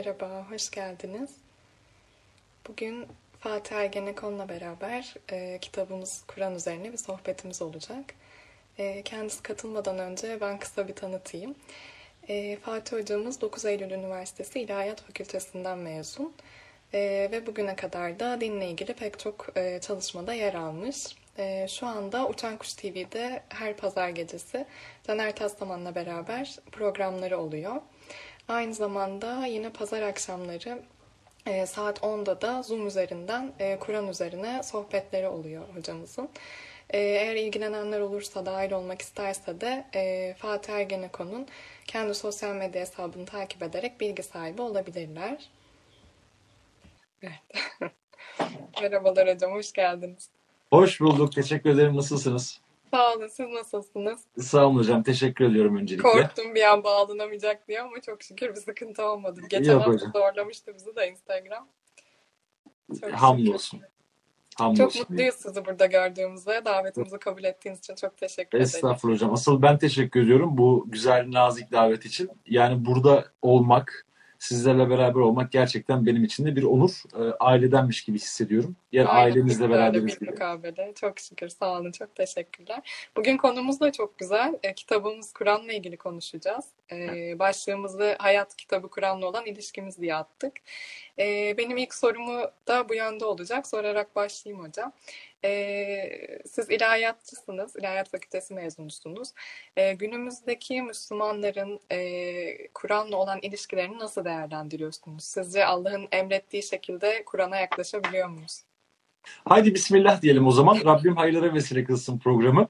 Merhaba, hoş geldiniz. Bugün Fatih Ergenekon'la beraber e, kitabımız Kur'an üzerine bir sohbetimiz olacak. E, kendisi katılmadan önce ben kısa bir tanıtayım. E, Fatih hocamız 9 Eylül Üniversitesi İlahiyat Fakültesinden mezun e, ve bugüne kadar da dinle ilgili pek çok e, çalışmada yer almış. E, şu anda Uçan Kuş TV'de her pazar gecesi Caner Taslaman'la beraber programları oluyor. Aynı zamanda yine pazar akşamları e, saat 10'da da Zoom üzerinden e, Kur'an üzerine sohbetleri oluyor hocamızın. E, eğer ilgilenenler olursa, dahil olmak isterse de Fatih Ergenekon'un kendi sosyal medya hesabını takip ederek bilgi sahibi olabilirler. Evet. Merhabalar hocam, hoş geldiniz. Hoş bulduk. Teşekkür ederim. Nasılsınız? Sağ olun, siz nasılsınız? Sağ olun hocam. Teşekkür ediyorum öncelikle. Korktum bir an bağlanamayacak diye ama çok şükür bir sıkıntı olmadı. Geçen Yok hafta hocam. zorlamıştı bizi de Instagram. Çok Hamdolsun. Çok Hamdolsun. mutluyuz sizi burada gördüğümüzde. Davetimizi kabul ettiğiniz için çok teşekkür ederim. Estağfurullah hocam. Asıl ben teşekkür ediyorum bu güzel nazik davet için. Yani burada olmak, sizlerle beraber olmak gerçekten benim için de bir onur. Ee, ailedenmiş gibi hissediyorum. Yani Aynen, ailemizle böyle beraberiz gibi. mukabele. Çok şükür. Sağ olun. Çok teşekkürler. Bugün konumuz da çok güzel. E, kitabımız Kur'an'la ilgili konuşacağız. E, başlığımızı hayat kitabı Kur'an'la olan ilişkimiz diye attık. E, benim ilk sorumu da bu yönde olacak. Sorarak başlayayım hocam. E, siz ilahiyatçısınız. İlahiyat Fakültesi mezunusunuz. E, günümüzdeki Müslümanların e, Kur'an'la olan ilişkilerini nasıl değerlendiriyorsunuz? Sizce Allah'ın emrettiği şekilde Kur'an'a yaklaşabiliyor muyuz? Haydi Bismillah diyelim o zaman. Rabbim hayırlara vesile kılsın programı.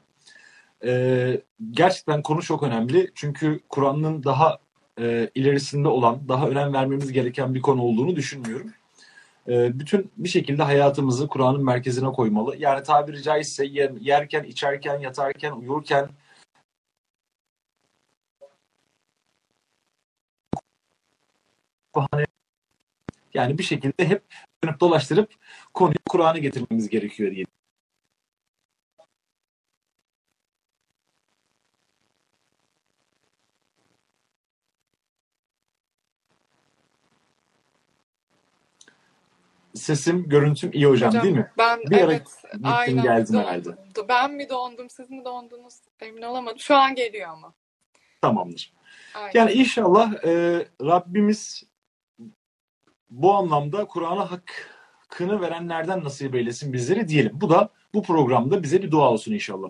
Ee, gerçekten konu çok önemli. Çünkü Kur'an'ın daha e, ilerisinde olan, daha önem vermemiz gereken bir konu olduğunu düşünmüyorum. Ee, bütün bir şekilde hayatımızı Kur'an'ın merkezine koymalı. Yani tabiri caizse yer- yerken, içerken, yatarken, uyurken bahane yani bir şekilde hep dönüp dolaştırıp konuyu Kur'an'a getirmemiz gerekiyor diye. Sesim, görüntüm iyi hocam, değil mi? Ben Bir ara evet gittim aynen geldim don- herhalde. Ben mi dondum siz mi dondunuz emin olamadım. Şu an geliyor ama. Tamamdır. Aynen. Yani inşallah e, Rabbimiz bu anlamda Kur'an'a hakkını verenlerden nasip eylesin bizleri diyelim. Bu da bu programda bize bir dua olsun inşallah.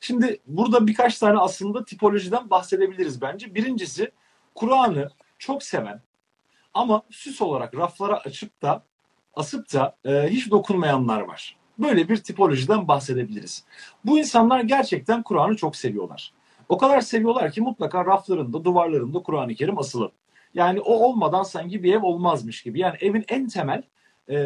Şimdi burada birkaç tane aslında tipolojiden bahsedebiliriz bence. Birincisi Kur'an'ı çok seven ama süs olarak raflara açıp da asıp da e, hiç dokunmayanlar var. Böyle bir tipolojiden bahsedebiliriz. Bu insanlar gerçekten Kur'an'ı çok seviyorlar. O kadar seviyorlar ki mutlaka raflarında, duvarlarında Kur'an-ı Kerim asılı. Yani o olmadan sanki bir ev olmazmış gibi. Yani evin en temel e,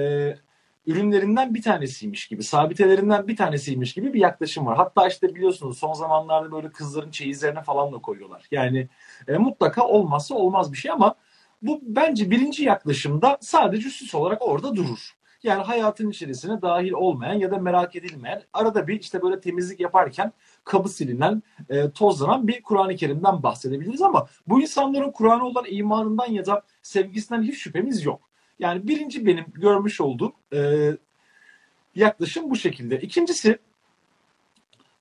ürünlerinden bir tanesiymiş gibi, sabitelerinden bir tanesiymiş gibi bir yaklaşım var. Hatta işte biliyorsunuz son zamanlarda böyle kızların çeyizlerine falan da koyuyorlar. Yani e, mutlaka olmazsa olmaz bir şey ama bu bence birinci yaklaşımda sadece süs olarak orada durur. Yani hayatın içerisine dahil olmayan ya da merak edilmeyen, arada bir işte böyle temizlik yaparken kabı silinen, e, tozlanan bir Kur'an-ı Kerim'den bahsedebiliriz ama bu insanların Kur'an'a olan imanından ya da sevgisinden hiç şüphemiz yok. Yani birinci benim görmüş olduğum e, yaklaşım bu şekilde. İkincisi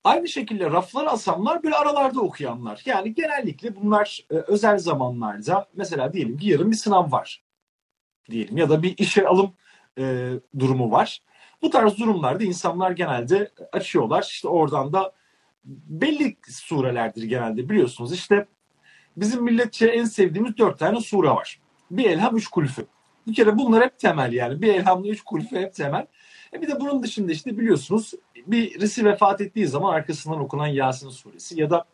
aynı şekilde raflara asanlar böyle aralarda okuyanlar. Yani genellikle bunlar e, özel zamanlarda mesela diyelim ki yarın bir sınav var diyelim ya da bir işe alım e, durumu var. Bu tarz durumlarda insanlar genelde açıyorlar. İşte oradan da belli surelerdir genelde biliyorsunuz. İşte bizim milletçe en sevdiğimiz dört tane sure var. Bir elham, üç kulüfü. Bir kere bunlar hep temel yani. Bir elhamla üç kulüfü hep temel. E bir de bunun dışında işte biliyorsunuz birisi vefat ettiği zaman arkasından okunan Yasin suresi ya da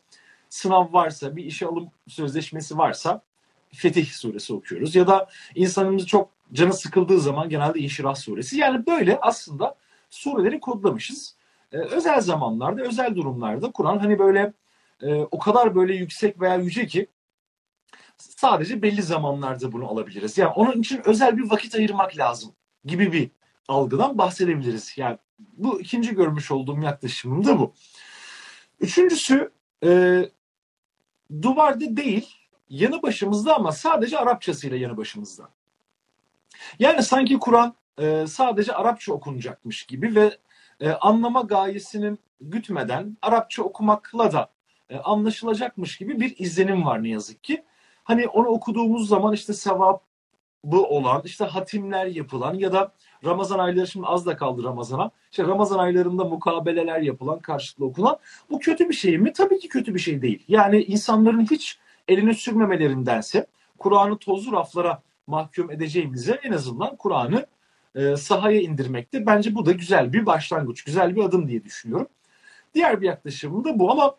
sınav varsa, bir işe alım sözleşmesi varsa Fetih suresi okuyoruz. Ya da insanımız çok canı sıkıldığı zaman genelde İnşirah suresi. Yani böyle aslında sureleri kodlamışız. Ee, özel zamanlarda, özel durumlarda Kur'an hani böyle e, o kadar böyle yüksek veya yüce ki sadece belli zamanlarda bunu alabiliriz. Yani onun için özel bir vakit ayırmak lazım gibi bir algıdan bahsedebiliriz. Yani bu ikinci görmüş olduğum yaklaşımım da bu. Üçüncüsü e, duvarda değil yanı başımızda ama sadece Arapçasıyla yanı başımızda. Yani sanki Kur'an e, sadece Arapça okunacakmış gibi ve e, anlama gayesinin gütmeden Arapça okumakla da e, anlaşılacakmış gibi bir izlenim var ne yazık ki. Hani onu okuduğumuz zaman işte sevabı olan, işte hatimler yapılan ya da Ramazan ayları şimdi az da kaldı Ramazan'a. İşte Ramazan aylarında mukabeleler yapılan, karşılıklı okunan. Bu kötü bir şey mi? Tabii ki kötü bir şey değil. Yani insanların hiç elini sürmemelerindense Kur'an'ı tozlu raflara mahkum edeceğimize en azından Kur'an'ı e, sahaya indirmekte. Bence bu da güzel bir başlangıç, güzel bir adım diye düşünüyorum. Diğer bir yaklaşımım da bu ama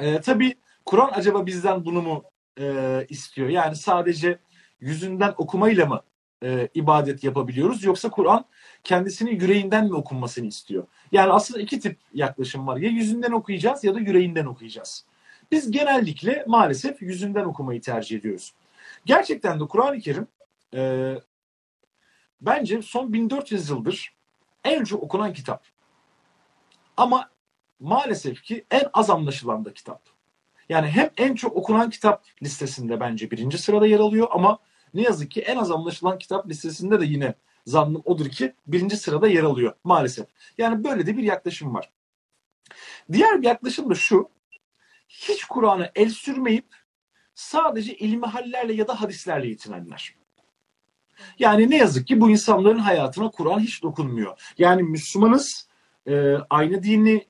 e, tabii Kur'an acaba bizden bunu mu e, istiyor? Yani sadece yüzünden okumayla mı e, ibadet yapabiliyoruz yoksa Kur'an kendisini yüreğinden mi okunmasını istiyor? Yani aslında iki tip yaklaşım var. Ya yüzünden okuyacağız ya da yüreğinden okuyacağız. Biz genellikle maalesef yüzünden okumayı tercih ediyoruz. Gerçekten de Kur'an-ı Kerim e, bence son 1400 yıldır en çok okunan kitap. Ama maalesef ki en az anlaşılan da kitap. Yani hem en çok okunan kitap listesinde bence birinci sırada yer alıyor ama ne yazık ki en az anlaşılan kitap listesinde de yine zannım odur ki birinci sırada yer alıyor maalesef. Yani böyle de bir yaklaşım var. Diğer bir yaklaşım da şu. Hiç Kur'an'a el sürmeyip sadece ilmi hallerle ya da hadislerle yetinenler. Yani ne yazık ki bu insanların hayatına Kur'an hiç dokunmuyor. Yani Müslümanız, e, aynı dini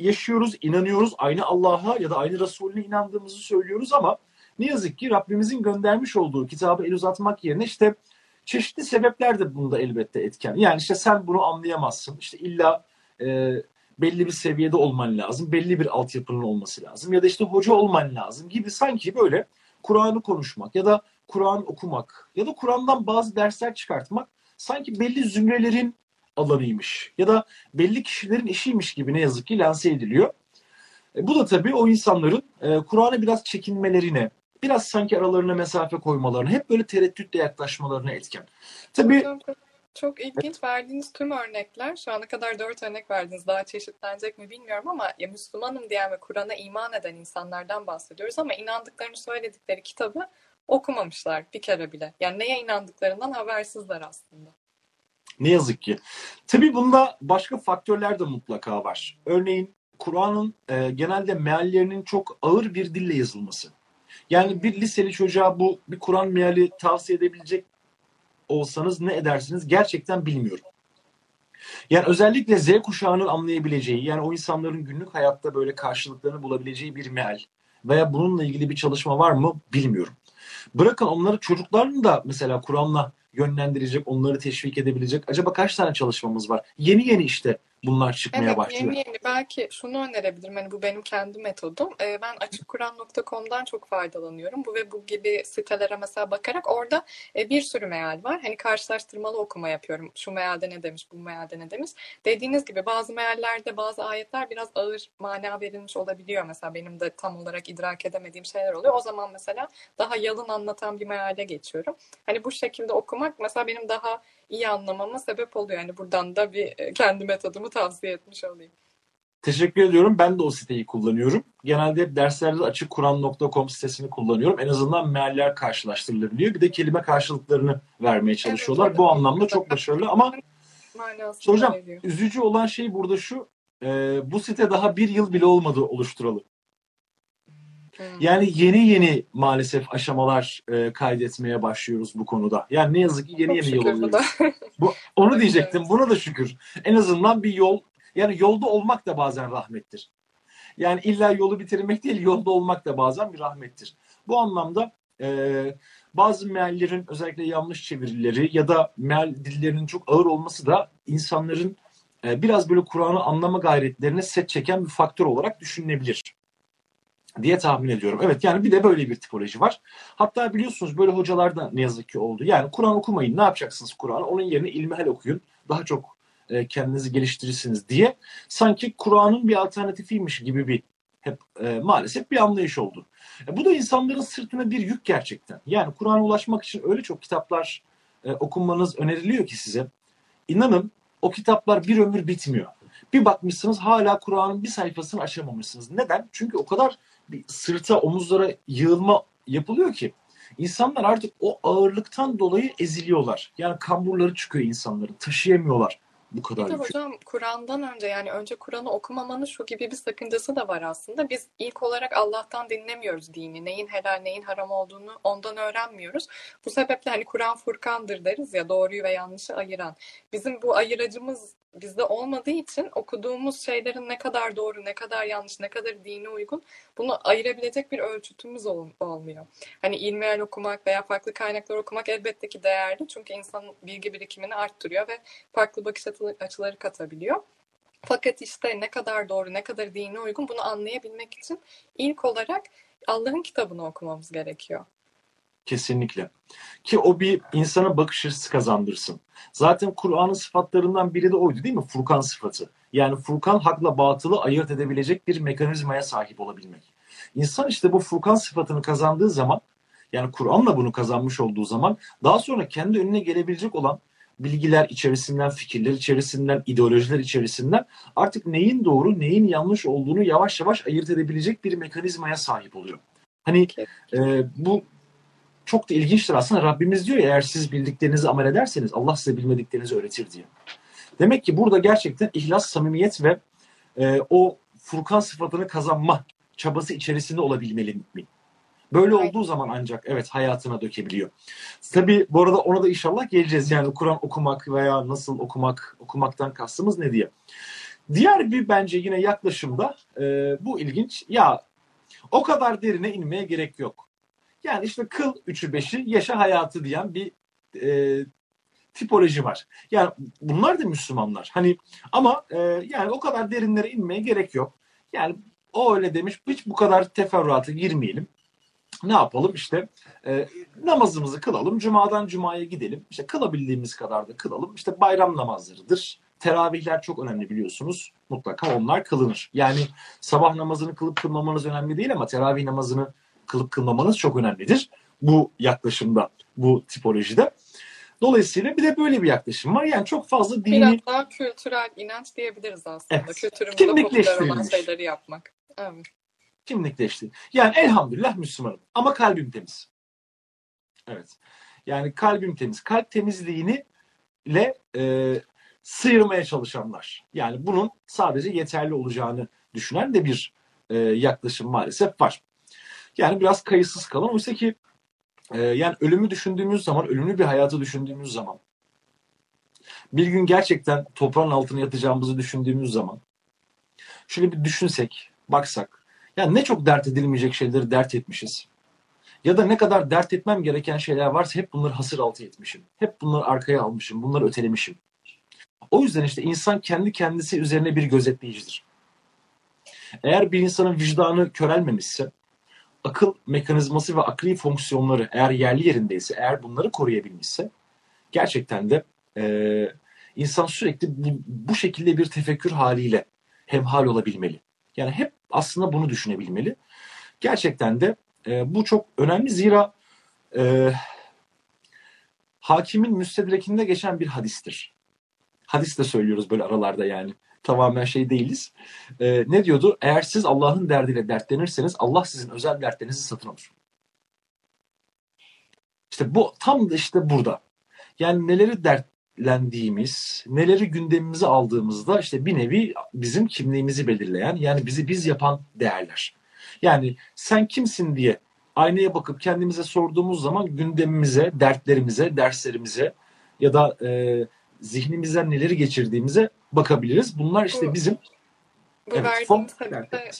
yaşıyoruz, inanıyoruz, aynı Allah'a ya da aynı Resulüne inandığımızı söylüyoruz ama ne yazık ki Rabbimizin göndermiş olduğu kitabı el uzatmak yerine işte çeşitli sebepler de bunda elbette etken. Yani işte sen bunu anlayamazsın. İşte illa e, belli bir seviyede olman lazım. Belli bir altyapının olması lazım. Ya da işte hoca olman lazım gibi sanki böyle Kur'an'ı konuşmak ya da Kur'an okumak ya da Kur'an'dan bazı dersler çıkartmak sanki belli zümrelerin alanıymış ya da belli kişilerin işiymiş gibi ne yazık ki lanse ediliyor. E, bu da tabii o insanların e, Kur'an'a biraz çekinmelerine, biraz sanki aralarına mesafe koymalarına, hep böyle tereddütle yaklaşmalarına etken. Tabii çok ilginç verdiğiniz tüm örnekler, şu ana kadar dört örnek verdiniz. Daha çeşitlenecek mi bilmiyorum ama ya Müslümanım diyen ve Kur'an'a iman eden insanlardan bahsediyoruz ama inandıklarını söyledikleri kitabı okumamışlar bir kere bile. Yani neye inandıklarından habersizler aslında. Ne yazık ki. Tabii bunda başka faktörler de mutlaka var. Örneğin Kur'an'ın e, genelde meallerinin çok ağır bir dille yazılması. Yani bir liseli çocuğa bu bir Kur'an meali tavsiye edebilecek olsanız ne edersiniz gerçekten bilmiyorum. Yani özellikle Z kuşağının anlayabileceği, yani o insanların günlük hayatta böyle karşılıklarını bulabileceği bir meal veya bununla ilgili bir çalışma var mı bilmiyorum. Bırakın onları çocukların da mesela Kur'an'la yönlendirecek, onları teşvik edebilecek. Acaba kaç tane çalışmamız var? Yeni yeni işte bunlar çıkmaya Evet, başlıyor. yeni yeni. Belki şunu önerebilirim. Hani bu benim kendi metodum. Ee, ben açıkkuran.com'dan çok faydalanıyorum. Bu ve bu gibi sitelere mesela bakarak orada e, bir sürü meal var. Hani karşılaştırmalı okuma yapıyorum. Şu mealde ne demiş, bu mealde ne demiş. Dediğiniz gibi bazı meallerde bazı ayetler biraz ağır mana verilmiş olabiliyor. Mesela benim de tam olarak idrak edemediğim şeyler oluyor. O zaman mesela daha yalın anlatan bir meale geçiyorum. Hani bu şekilde okumak mesela benim daha iyi anlamama sebep oluyor. Yani buradan da bir e, kendi metodumu tavsiye etmiş olayım. Teşekkür ediyorum. Ben de o siteyi kullanıyorum. Genelde hep derslerde açıkkuran.com sitesini kullanıyorum. En azından mealler karşılaştırılabiliyor. Bir de kelime karşılıklarını vermeye çalışıyorlar. Evet, Bu anlamda çok başarılı ama işte hocam veriyor. üzücü olan şey burada şu. e, bu site daha bir yıl bile olmadı oluşturalı. Yani yeni yeni maalesef aşamalar e, kaydetmeye başlıyoruz bu konuda. Yani ne yazık ki yeni Çok yeni yol alıyoruz. Bu, onu diyecektim. Buna da şükür. En azından bir yol. Yani yolda olmak da bazen rahmettir. Yani illa yolu bitirmek değil, yolda olmak da bazen bir rahmettir. Bu anlamda e, bazı meallerin özellikle yanlış çevirileri ya da meal dillerinin çok ağır olması da insanların e, biraz böyle Kur'an'ı anlama gayretlerine set çeken bir faktör olarak düşünülebilir diye tahmin ediyorum. Evet yani bir de böyle bir tipoloji var. Hatta biliyorsunuz böyle hocalar da ne yazık ki oldu. Yani Kur'an okumayın ne yapacaksınız Kur'an? Onun yerine ilmihal okuyun. Daha çok e, kendinizi geliştirirsiniz diye. Sanki Kur'an'ın bir alternatifiymiş gibi bir hep e, maalesef bir anlayış oldu. E, bu da insanların sırtına bir yük gerçekten. Yani Kur'an'a ulaşmak için öyle çok kitaplar e, okunmanız öneriliyor ki size. İnanın o kitaplar bir ömür bitmiyor. Bir bakmışsınız hala Kur'an'ın bir sayfasını açamamışsınız. Neden? Çünkü o kadar sırta, omuzlara yığılma yapılıyor ki insanlar artık o ağırlıktan dolayı eziliyorlar. Yani kamburları çıkıyor insanların. Taşıyamıyorlar bu kadar Bir de hocam Kur'an'dan önce yani önce Kur'an'ı okumamanın şu gibi bir sakıncası da var aslında. Biz ilk olarak Allah'tan dinlemiyoruz dini. Neyin helal neyin haram olduğunu ondan öğrenmiyoruz. Bu sebeple hani Kur'an Furkan'dır deriz ya doğruyu ve yanlışı ayıran. Bizim bu ayıracımız bizde olmadığı için okuduğumuz şeylerin ne kadar doğru, ne kadar yanlış, ne kadar dine uygun bunu ayırabilecek bir ölçütümüz ol- olmuyor. Hani ilmihal okumak veya farklı kaynaklar okumak elbette ki değerli. Çünkü insanın bilgi birikimini arttırıyor ve farklı bakış açıları- katabiliyor. Fakat işte ne kadar doğru, ne kadar dine uygun bunu anlayabilmek için ilk olarak Allah'ın kitabını okumamız gerekiyor. Kesinlikle. Ki o bir insana bakış açısı kazandırsın. Zaten Kur'an'ın sıfatlarından biri de oydu değil mi? Furkan sıfatı. Yani Furkan hakla batılı ayırt edebilecek bir mekanizmaya sahip olabilmek. İnsan işte bu Furkan sıfatını kazandığı zaman yani Kur'an'la bunu kazanmış olduğu zaman daha sonra kendi önüne gelebilecek olan bilgiler içerisinden, fikirler içerisinden, ideolojiler içerisinden artık neyin doğru, neyin yanlış olduğunu yavaş yavaş ayırt edebilecek bir mekanizmaya sahip oluyor. Hani e, bu çok da ilginçtir aslında. Rabbimiz diyor ya eğer siz bildiklerinizi amel ederseniz Allah size bilmediklerinizi öğretir diye. Demek ki burada gerçekten ihlas, samimiyet ve e, o Furkan sıfatını kazanma çabası içerisinde olabilmeli mi? Böyle Evet. olduğu zaman ancak evet hayatına dökebiliyor. Tabii bu arada ona da inşallah geleceğiz. Yani Kur'an okumak veya nasıl okumak, okumaktan kastımız ne diye. Diğer bir bence yine yaklaşımda e, bu ilginç. Ya o kadar derine inmeye gerek yok. Yani işte kıl üçü beşi yaşa hayatı diyen bir e, tipoloji var. Yani bunlar da Müslümanlar. Hani ama e, yani o kadar derinlere inmeye gerek yok. Yani o öyle demiş. Hiç bu kadar teferruata girmeyelim. Ne yapalım işte e, namazımızı kılalım. Cumadan cumaya gidelim. İşte kılabildiğimiz kadar da kılalım. İşte bayram namazlarıdır. Teravihler çok önemli biliyorsunuz. Mutlaka onlar kılınır. Yani sabah namazını kılıp kılmamanız önemli değil ama teravih namazını kılıp kılmamanız çok önemlidir. Bu yaklaşımda, bu tipolojide. Dolayısıyla bir de böyle bir yaklaşım var. Yani çok fazla dini Biraz daha kültürel inanç diyebiliriz aslında. Evet. Kültürümüzde popüler olan şeyleri yapmak. Evet. kimlikleşti. Yani elhamdülillah Müslümanım ama kalbim temiz. Evet. Yani kalbim temiz. Kalp temizliğini ile e, sıyırmaya çalışanlar. Yani bunun sadece yeterli olacağını düşünen de bir e, yaklaşım maalesef var. Yani biraz kayıtsız kalan. Oysa ki e, yani ölümü düşündüğümüz zaman, ölümlü bir hayatı düşündüğümüz zaman, bir gün gerçekten toprağın altına yatacağımızı düşündüğümüz zaman, şöyle bir düşünsek, baksak, yani ne çok dert edilmeyecek şeyleri dert etmişiz. Ya da ne kadar dert etmem gereken şeyler varsa hep bunları hasır altı etmişim. Hep bunları arkaya almışım, bunları ötelemişim. O yüzden işte insan kendi kendisi üzerine bir gözetleyicidir. Eğer bir insanın vicdanı körelmemişse, akıl mekanizması ve akli fonksiyonları eğer yerli yerindeyse, eğer bunları koruyabilmişse, gerçekten de e, insan sürekli bu, bu şekilde bir tefekkür haliyle hemhal olabilmeli. Yani hep aslında bunu düşünebilmeli. Gerçekten de e, bu çok önemli zira e, hakimin müstedrekinde geçen bir hadistir. Hadis de söylüyoruz böyle aralarda yani. Tamamen şey değiliz. E, ne diyordu? Eğer siz Allah'ın derdiyle dertlenirseniz Allah sizin özel dertlerinizi satın alır. İşte bu tam da işte burada. Yani neleri dertlendiğimiz, neleri gündemimize aldığımızda işte bir nevi bizim kimliğimizi belirleyen yani bizi biz yapan değerler. Yani sen kimsin diye aynaya bakıp kendimize sorduğumuz zaman gündemimize, dertlerimize, derslerimize ya da e, zihnimizden neleri geçirdiğimize bakabiliriz. Bunlar işte Bu- bizim Bu evet, verdiğiniz hadiste,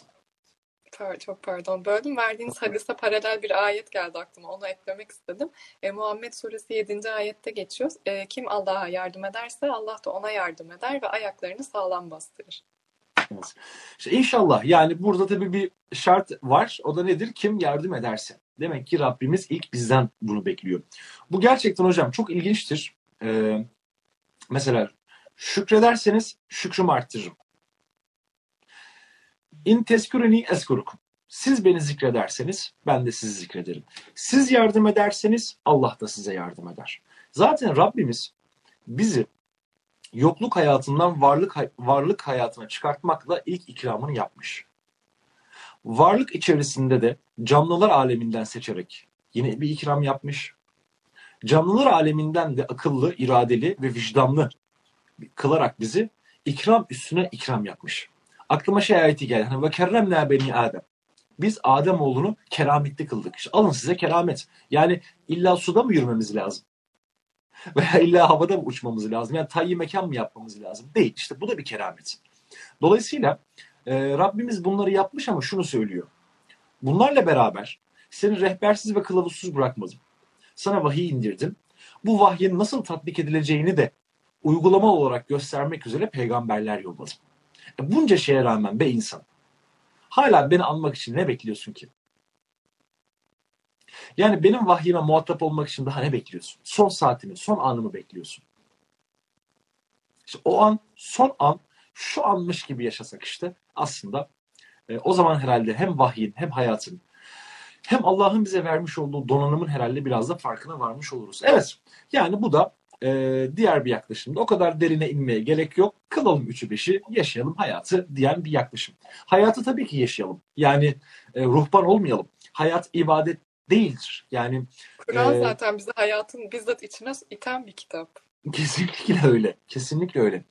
Par- çok pardon böldüm. Verdiğiniz hadise paralel bir ayet geldi aklıma. Onu eklemek istedim. E, Muhammed Suresi 7. ayette geçiyor. E, kim Allah'a yardım ederse Allah da ona yardım eder ve ayaklarını sağlam bastırır. Evet. İşte inşallah yani burada tabii bir şart var. O da nedir? Kim yardım ederse. Demek ki Rabbimiz ilk bizden bunu bekliyor. Bu gerçekten hocam çok ilginçtir. Ee, mesela şükrederseniz şükrümü arttırırım. İn tezküreni eskurukum. Siz beni zikrederseniz ben de sizi zikrederim. Siz yardım ederseniz Allah da size yardım eder. Zaten Rabbimiz bizi yokluk hayatından varlık varlık hayatına çıkartmakla ilk ikramını yapmış. varlık içerisinde de canlılar aleminden seçerek yine bir ikram yapmış. Canlılar aleminden de akıllı, iradeli ve vicdanlı kılarak bizi ikram üstüne ikram yapmış. Aklıma şey ayeti geldi. Hani ve kerremna beni Adem. Biz Adem oğlunu kerametli kıldık. İşte alın size keramet. Yani illa suda mı yürümemiz lazım? Veya illa havada mı uçmamız lazım? Yani tayyi mekan mı yapmamız lazım? Değil. İşte bu da bir keramet. Dolayısıyla e, Rabbimiz bunları yapmış ama şunu söylüyor. Bunlarla beraber seni rehbersiz ve kılavuzsuz bırakmadım. Sana vahiy indirdim. Bu vahyin nasıl tatbik edileceğini de uygulama olarak göstermek üzere peygamberler yolladım. E bunca şeye rağmen be insan. Hala beni anmak için ne bekliyorsun ki? Yani benim vahyime muhatap olmak için daha ne bekliyorsun? Son saatimi, son anımı bekliyorsun. İşte o an, son an, şu anmış gibi yaşasak işte aslında e, o zaman herhalde hem vahyin hem hayatın hem Allah'ın bize vermiş olduğu donanımın herhalde biraz da farkına varmış oluruz. Evet yani bu da e, diğer bir yaklaşımda. O kadar derine inmeye gerek yok. Kılalım üçü beşi, yaşayalım hayatı diyen bir yaklaşım. Hayatı tabii ki yaşayalım. Yani e, ruhban olmayalım. Hayat ibadet değildir. Yani Kur'an e, zaten bizi hayatın bizzat içine iten bir kitap. kesinlikle öyle. Kesinlikle öyle.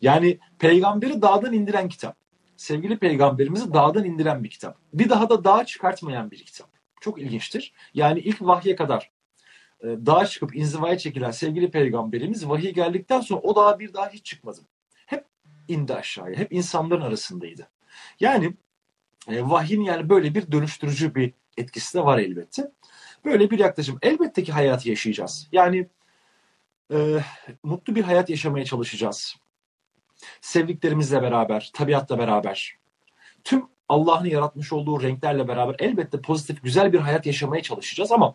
Yani peygamberi dağdan indiren kitap. Sevgili peygamberimizi dağdan indiren bir kitap. Bir daha da dağa çıkartmayan bir kitap. Çok ilginçtir. Yani ilk vahye kadar e, dağa çıkıp inzivaya çekilen sevgili peygamberimiz vahiy geldikten sonra o dağa bir daha hiç çıkmadı. Hep indi aşağıya. Hep insanların arasındaydı. Yani e, vahyin yani böyle bir dönüştürücü bir etkisi de var elbette. Böyle bir yaklaşım. Elbette ki hayatı yaşayacağız. Yani e, mutlu bir hayat yaşamaya çalışacağız. Sevdiklerimizle beraber, tabiatla beraber. Tüm Allah'ın yaratmış olduğu renklerle beraber elbette pozitif, güzel bir hayat yaşamaya çalışacağız ama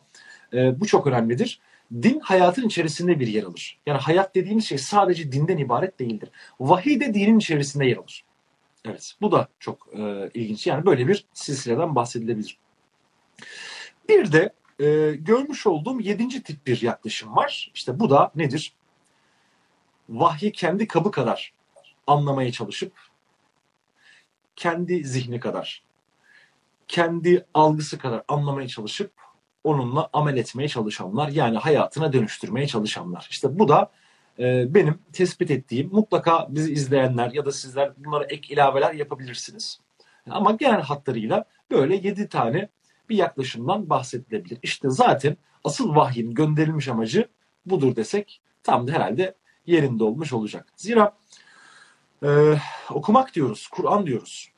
e, bu çok önemlidir. Din hayatın içerisinde bir yer alır. Yani hayat dediğimiz şey sadece dinden ibaret değildir. Vahiy de dinin içerisinde yer alır. Evet, bu da çok e, ilginç. Yani böyle bir silsileden bahsedilebilir. Bir de e, görmüş olduğum yedinci tip bir yaklaşım var. İşte bu da nedir? Vahyi kendi kabı kadar anlamaya çalışıp kendi zihni kadar, kendi algısı kadar anlamaya çalışıp onunla amel etmeye çalışanlar yani hayatına dönüştürmeye çalışanlar. İşte bu da e, benim tespit ettiğim mutlaka bizi izleyenler ya da sizler bunlara ek ilaveler yapabilirsiniz. Ama genel hatlarıyla böyle yedi tane bir yaklaşımdan bahsedilebilir. İşte zaten asıl vahyin gönderilmiş amacı budur desek tam da herhalde yerinde olmuş olacak. Zira e, okumak diyoruz, Kur'an diyoruz.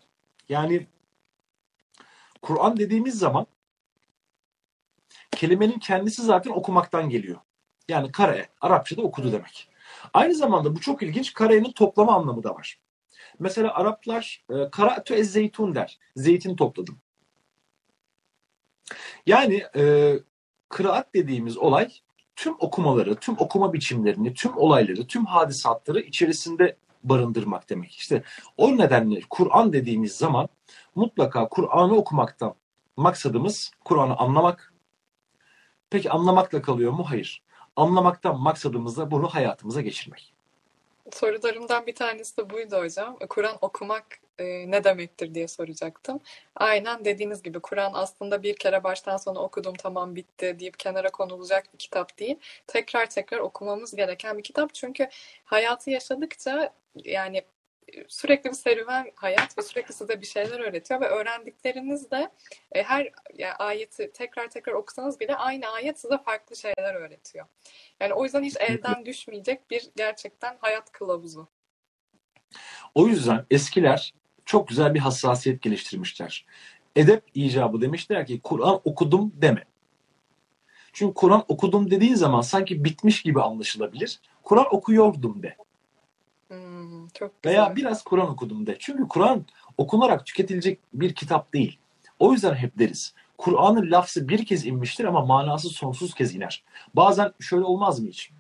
Yani Kur'an dediğimiz zaman kelimenin kendisi zaten okumaktan geliyor. Yani kare, Arapçada okudu demek. Aynı zamanda bu çok ilginç, kare'nin toplama anlamı da var. Mesela Araplar e, kara'tu ez zeytun der. Zeytin topladım. Yani e, kıraat dediğimiz olay tüm okumaları, tüm okuma biçimlerini, tüm olayları, tüm hadisatları içerisinde barındırmak demek. İşte o nedenle Kur'an dediğimiz zaman mutlaka Kur'an'ı okumaktan maksadımız Kur'an'ı anlamak. Peki anlamakla kalıyor mu? Hayır. Anlamaktan maksadımız da bunu hayatımıza geçirmek. Sorularımdan bir tanesi de buydu hocam. Kur'an okumak e, ne demektir diye soracaktım. Aynen dediğiniz gibi Kur'an aslında bir kere baştan sona okudum tamam bitti deyip kenara konulacak bir kitap değil. Tekrar tekrar okumamız gereken bir kitap. Çünkü hayatı yaşadıkça yani sürekli bir serüven hayat ve sürekli size bir şeyler öğretiyor ve öğrendikleriniz de e, her yani ayeti tekrar tekrar okusanız bile aynı ayet size farklı şeyler öğretiyor. Yani o yüzden hiç elden düşmeyecek bir gerçekten hayat kılavuzu. O yüzden eskiler çok güzel bir hassasiyet geliştirmişler. Edep icabı demişler ki Kur'an okudum deme. Çünkü Kur'an okudum dediğin zaman sanki bitmiş gibi anlaşılabilir. Kur'an okuyordum de. Hmm, çok güzel. Veya biraz Kur'an okudum de. Çünkü Kur'an okunarak tüketilecek bir kitap değil. O yüzden hep deriz. Kur'an'ın lafzı bir kez inmiştir ama manası sonsuz kez iner. Bazen şöyle olmaz mı hiç?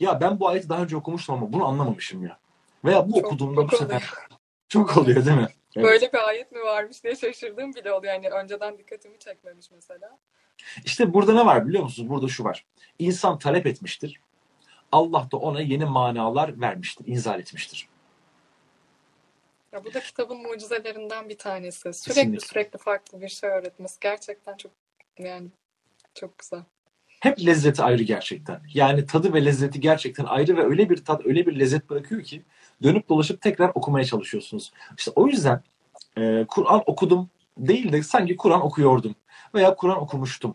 Ya ben bu ayeti daha önce okumuştum ama bunu anlamamışım ya. Veya bu Çok- okuduğumda bu çok sefer oluyor. çok oluyor değil mi? Evet. Böyle bir ayet mi varmış diye şaşırdığım bile oluyor. Yani önceden dikkatimi çekmemiş mesela. İşte burada ne var biliyor musunuz? Burada şu var. İnsan talep etmiştir. Allah da ona yeni manalar vermiştir, inzal etmiştir. Ya bu da kitabın mucizelerinden bir tanesi. Sürekli Kesinlikle. sürekli farklı bir şey öğretmesi gerçekten çok yani çok güzel. Hep lezzeti ayrı gerçekten. Yani tadı ve lezzeti gerçekten ayrı ve öyle bir tat, öyle bir lezzet bırakıyor ki dönüp dolaşıp tekrar okumaya çalışıyorsunuz. İşte o yüzden e, Kur'an okudum değil de sanki Kur'an okuyordum veya Kur'an okumuştum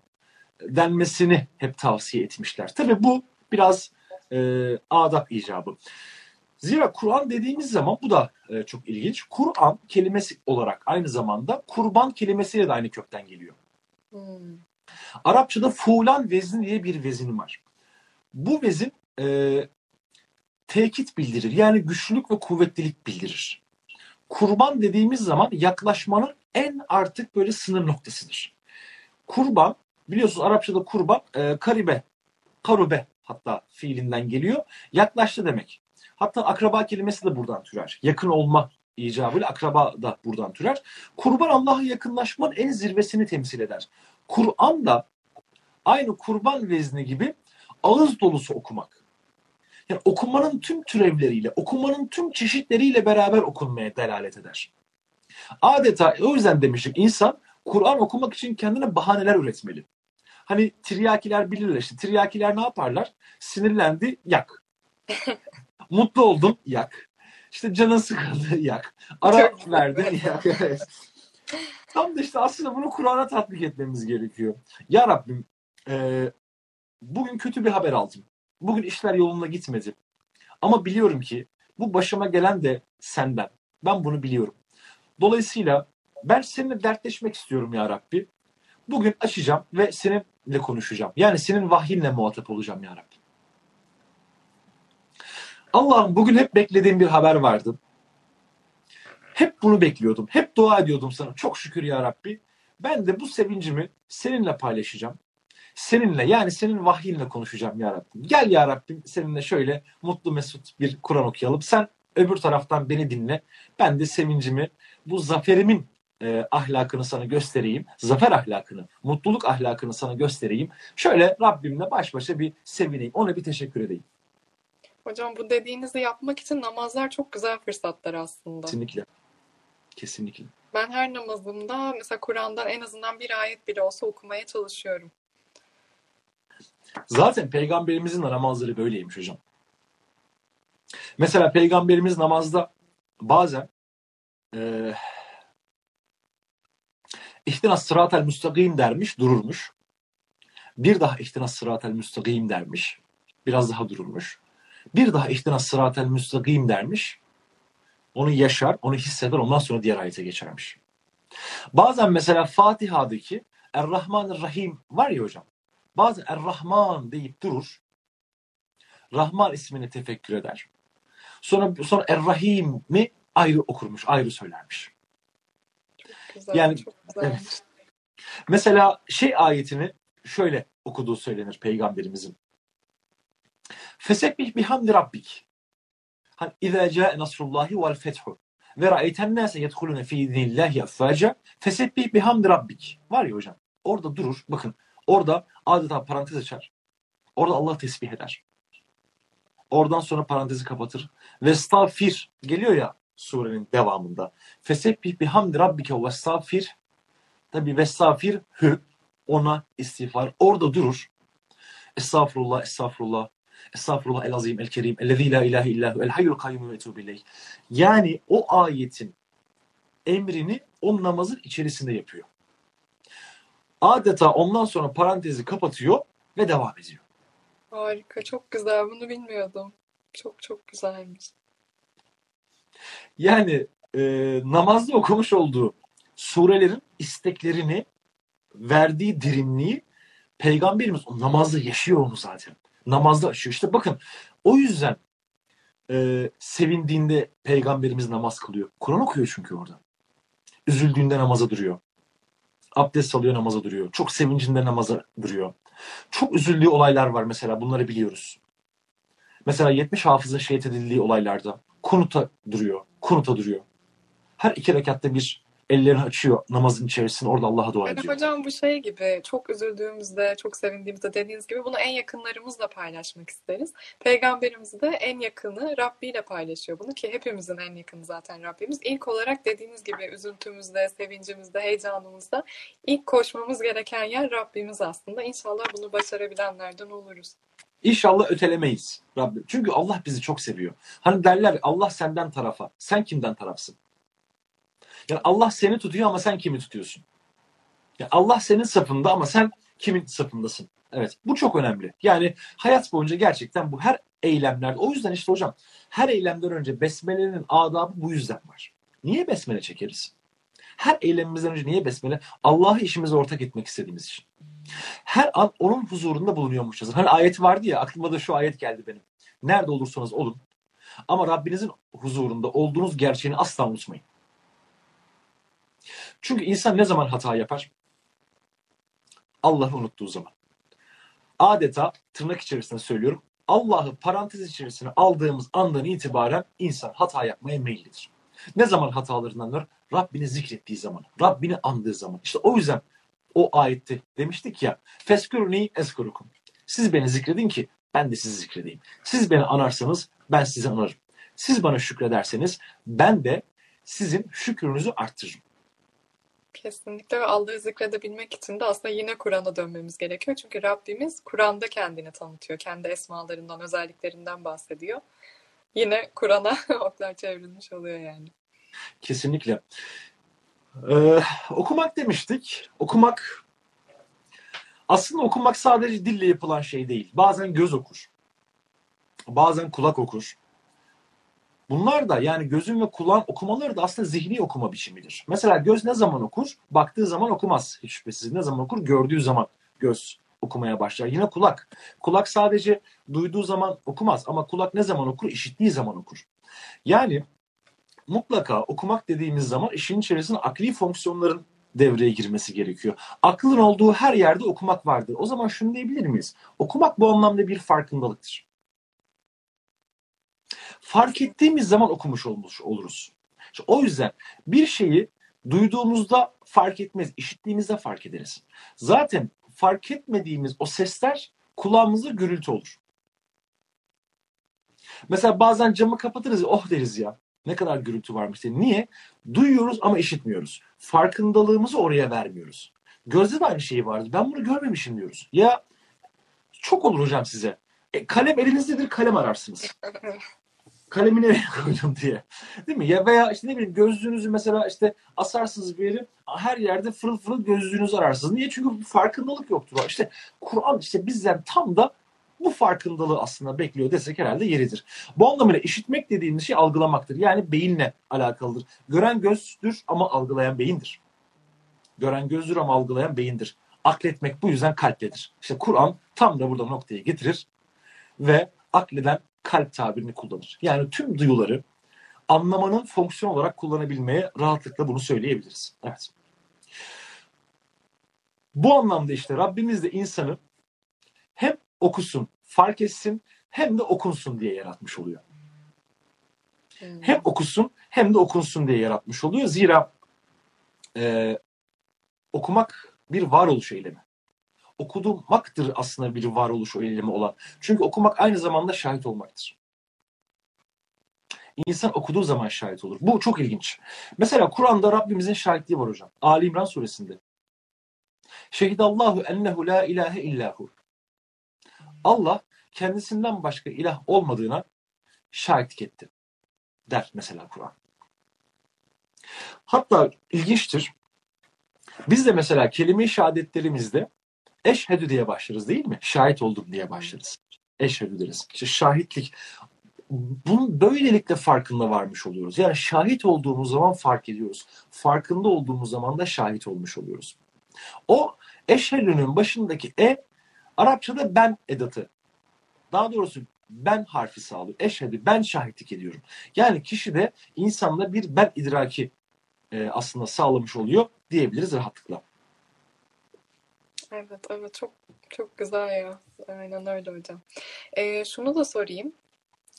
denmesini hep tavsiye etmişler. Tabii bu biraz e, adap icabı. Zira Kur'an dediğimiz zaman bu da e, çok ilginç. Kur'an kelimesi olarak aynı zamanda kurban kelimesiyle de aynı kökten geliyor. Hmm. Arapçada fulan vezni diye bir vezin var. Bu vezin e, tekit bildirir. Yani güçlülük ve kuvvetlilik bildirir. Kurban dediğimiz zaman yaklaşmanın en artık böyle sınır noktasıdır. Kurban biliyorsunuz Arapçada kurban e, karibe, karube hatta fiilinden geliyor. Yaklaştı demek. Hatta akraba kelimesi de buradan türer. Yakın olma icabıyla akraba da buradan türer. Kurban Allah'a yakınlaşmanın en zirvesini temsil eder. Kur'an da aynı kurban vezni gibi ağız dolusu okumak. Yani okumanın tüm türevleriyle, okumanın tüm çeşitleriyle beraber okunmaya delalet eder. Adeta o yüzden demiştik insan Kur'an okumak için kendine bahaneler üretmeli. Hani tiryakiler bilirler işte. Tiryakiler ne yaparlar? Sinirlendi, yak. Mutlu oldun, yak. İşte canın sıkıldı, yak. Ara verdin, yak. Tam da işte aslında bunu Kur'an'a tatbik etmemiz gerekiyor. Ya Rabbim e, bugün kötü bir haber aldım. Bugün işler yolunda gitmedi. Ama biliyorum ki bu başıma gelen de senden. Ben bunu biliyorum. Dolayısıyla ben seninle dertleşmek istiyorum ya Rabbi. Bugün açacağım ve seninle konuşacağım. Yani senin vahyinle muhatap olacağım ya Rabbi. Allah'ım bugün hep beklediğim bir haber vardı. Hep bunu bekliyordum. Hep dua ediyordum sana. Çok şükür ya Rabbi. Ben de bu sevincimi seninle paylaşacağım. Seninle yani senin vahyinle konuşacağım ya Rabbim. Gel ya Rabbim seninle şöyle mutlu mesut bir Kur'an okuyalım. Sen öbür taraftan beni dinle. Ben de sevincimi bu zaferimin e, ahlakını sana göstereyim. Zafer ahlakını, mutluluk ahlakını sana göstereyim. Şöyle Rabbimle baş başa bir sevineyim. Ona bir teşekkür edeyim. Hocam bu dediğinizi yapmak için namazlar çok güzel fırsatlar aslında. Kesinlikle. Kesinlikle. Ben her namazımda mesela Kur'an'dan en azından bir ayet bile olsa okumaya çalışıyorum. Zaten peygamberimizin de namazları böyleymiş hocam. Mesela peygamberimiz namazda bazen e, ihtinas sıratel müstakim dermiş, dururmuş. Bir daha ihtinas sıratel müstakim dermiş. Biraz daha dururmuş. Bir daha ihtinas sıratel müstakim dermiş. Onu yaşar, onu hisseder, ondan sonra diğer ayete geçermiş. Bazen mesela Fatiha'daki Er-Rahman Rahim var ya hocam. Bazen Er-Rahman deyip durur. Rahman ismini tefekkür eder. Sonra sonra Er-Rahim'i ayrı okurmuş, ayrı söylermiş. Güzel, Yani- çok güzel. Evet. Mesela şey ayetini şöyle okuduğu söylenir peygamberimizin. Fesebbih bihamdi rabbik. Hani İzâ câe nasrullahi vel fethu ve ra'eyten nâse yedhulune fî idnillahi affâca fesebbih bihamdi rabbik. Var ya hocam. Orada durur. Bakın. Orada adeta parantez açar. Orada Allah tesbih eder. Oradan sonra parantezi kapatır. Ve stağfir geliyor ya surenin devamında. Fesebbih bihamdi rabbike ve stağfir Tabi vestafir hü ona istiğfar. Orada durur. Estağfurullah, estağfurullah. Estağfurullah el azim el kerim. Ellezî la ilahe illahu el hayyul kayyum ve etûbü. Yani o ayetin emrini o namazın içerisinde yapıyor. Adeta ondan sonra parantezi kapatıyor ve devam ediyor. Harika, çok güzel. Bunu bilmiyordum. Çok çok güzelmiş. Yani e, namazda okumuş olduğu surelerin isteklerini verdiği derinliği peygamberimiz o namazda yaşıyor onu zaten. Namazda yaşıyor. İşte bakın o yüzden e, sevindiğinde peygamberimiz namaz kılıyor. Kur'an okuyor çünkü orada. Üzüldüğünde namaza duruyor. Abdest alıyor namaza duruyor. Çok sevincinde namaza duruyor. Çok üzüldüğü olaylar var mesela bunları biliyoruz. Mesela 70 hafızın şehit edildiği olaylarda kunuta duruyor. Kunuta duruyor. Her iki rekatta bir ellerini açıyor namazın içerisinde orada Allah'a dua Yani ediyor. hocam bu şey gibi çok üzüldüğümüzde, çok sevindiğimizde dediğiniz gibi bunu en yakınlarımızla paylaşmak isteriz. Peygamberimiz de en yakını Rabbi ile paylaşıyor bunu ki hepimizin en yakını zaten Rabbimiz. İlk olarak dediğiniz gibi üzüntümüzde, sevincimizde, heyecanımızda ilk koşmamız gereken yer Rabbimiz aslında. İnşallah bunu başarabilenlerden oluruz. İnşallah ötelemeyiz Rabbim. Çünkü Allah bizi çok seviyor. Hani derler Allah senden tarafa. Sen kimden tarafsın? Yani Allah seni tutuyor ama sen kimi tutuyorsun? Yani Allah senin safında ama sen kimin safındasın? Evet bu çok önemli. Yani hayat boyunca gerçekten bu her eylemlerde. O yüzden işte hocam her eylemden önce besmelenin adabı bu yüzden var. Niye besmele çekeriz? Her eylemimizden önce niye besmele? Allah'ı işimize ortak etmek istediğimiz için. Her an onun huzurunda bulunuyormuşuz. Hani ayet vardı ya aklıma da şu ayet geldi benim. Nerede olursanız olun ama Rabbinizin huzurunda olduğunuz gerçeğini asla unutmayın. Çünkü insan ne zaman hata yapar? Allah'ı unuttuğu zaman. Adeta tırnak içerisinde söylüyorum. Allah'ı parantez içerisine aldığımız andan itibaren insan hata yapmaya meyillidir. Ne zaman hatalarından döner? Rabbini zikrettiği zaman, Rabbini andığı zaman. İşte o yüzden o ayette demiştik ya Feskürni eskurukum. Siz beni zikredin ki ben de sizi zikredeyim. Siz beni anarsanız ben sizi anarım. Siz bana şükrederseniz ben de sizin şükrünüzü arttırırım. Kesinlikle ve Allah'ı zikredebilmek için de aslında yine Kur'an'a dönmemiz gerekiyor. Çünkü Rabbimiz Kur'an'da kendini tanıtıyor. Kendi esmalarından, özelliklerinden bahsediyor. Yine Kur'an'a oklar çevrilmiş oluyor yani. Kesinlikle. Ee, okumak demiştik. Okumak aslında okumak sadece dille yapılan şey değil. Bazen göz okur. Bazen kulak okur. Bunlar da yani gözün ve kulağın okumaları da aslında zihni okuma biçimidir. Mesela göz ne zaman okur? Baktığı zaman okumaz hiç şüphesiz. Ne zaman okur? Gördüğü zaman göz okumaya başlar. Yine kulak. Kulak sadece duyduğu zaman okumaz ama kulak ne zaman okur? İşittiği zaman okur. Yani mutlaka okumak dediğimiz zaman işin içerisine akli fonksiyonların devreye girmesi gerekiyor. Aklın olduğu her yerde okumak vardır. O zaman şunu diyebilir miyiz? Okumak bu anlamda bir farkındalıktır. Fark ettiğimiz zaman okumuş olmuş oluruz. İşte o yüzden bir şeyi duyduğumuzda fark etmez, işittiğimizde fark ederiz. Zaten fark etmediğimiz o sesler kulağımızda gürültü olur. Mesela bazen camı kapatırız, oh deriz ya. Ne kadar gürültü varmış diye. Niye? Duyuyoruz ama işitmiyoruz. Farkındalığımızı oraya vermiyoruz. Gözde de aynı şey vardı. Ben bunu görmemişim diyoruz. Ya çok olur hocam size. E, kalem elinizdedir kalem ararsınız. Kalemi nereye koydum diye. Değil mi? Ya veya işte ne bileyim gözlüğünüzü mesela işte asarsınız bir yere her yerde fırıl fırıl gözlüğünüzü ararsınız. Niye? Çünkü farkındalık yoktur. İşte Kur'an işte bizden tam da bu farkındalığı aslında bekliyor desek herhalde yeridir. Bu anlamıyla işitmek dediğimiz şey algılamaktır. Yani beyinle alakalıdır. Gören gözdür ama algılayan beyindir. Gören gözdür ama algılayan beyindir. Akletmek bu yüzden kalpledir. İşte Kur'an tam da burada noktaya getirir ve akleden kalp tabirini kullanır. Yani tüm duyuları anlamanın fonksiyon olarak kullanabilmeye rahatlıkla bunu söyleyebiliriz. Evet. Bu anlamda işte Rabbimiz de insanı hem okusun, fark etsin hem de okunsun diye yaratmış oluyor. Hmm. Hem okusun hem de okunsun diye yaratmış oluyor. Zira e, okumak bir varoluş eylemi. Okumaktır aslında bir varoluş eylemi olan. Çünkü okumak aynı zamanda şahit olmaktır. İnsan okuduğu zaman şahit olur. Bu çok ilginç. Mesela Kur'an'da Rabbimizin şahitliği var hocam. Ali İmran suresinde. Şehidallahu ennehu la ilahe illahu. Allah kendisinden başka ilah olmadığına şahitlik etti. Der mesela Kur'an. Hatta ilginçtir. Biz de mesela kelime-i şehadetlerimizde eşhedü diye başlarız değil mi? Şahit oldum diye başlarız. Eşhedü deriz. İşte şahitlik. Bunun böylelikle farkında varmış oluyoruz. Yani şahit olduğumuz zaman fark ediyoruz. Farkında olduğumuz zaman da şahit olmuş oluyoruz. O eşhedünün başındaki e Arapçada ben edatı. Daha doğrusu ben harfi sağlıyor. Eşhedü ben şahitlik ediyorum. Yani kişi de insanda bir ben idraki e, aslında sağlamış oluyor diyebiliriz rahatlıkla. Evet, evet çok çok güzel ya. Aynen öyle hocam. Ee, şunu da sorayım.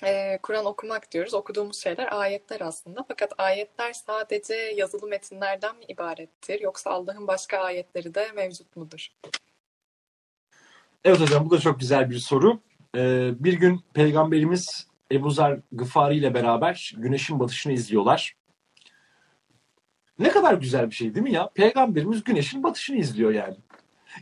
e, Kur'an okumak diyoruz. Okuduğumuz şeyler ayetler aslında. Fakat ayetler sadece yazılı metinlerden mi ibarettir? Yoksa Allah'ın başka ayetleri de mevcut mudur? Evet hocam bu da çok güzel bir soru. Ee, bir gün Peygamberimiz Ebu Zer Gıfari ile beraber güneşin batışını izliyorlar. Ne kadar güzel bir şey değil mi ya? Peygamberimiz güneşin batışını izliyor yani.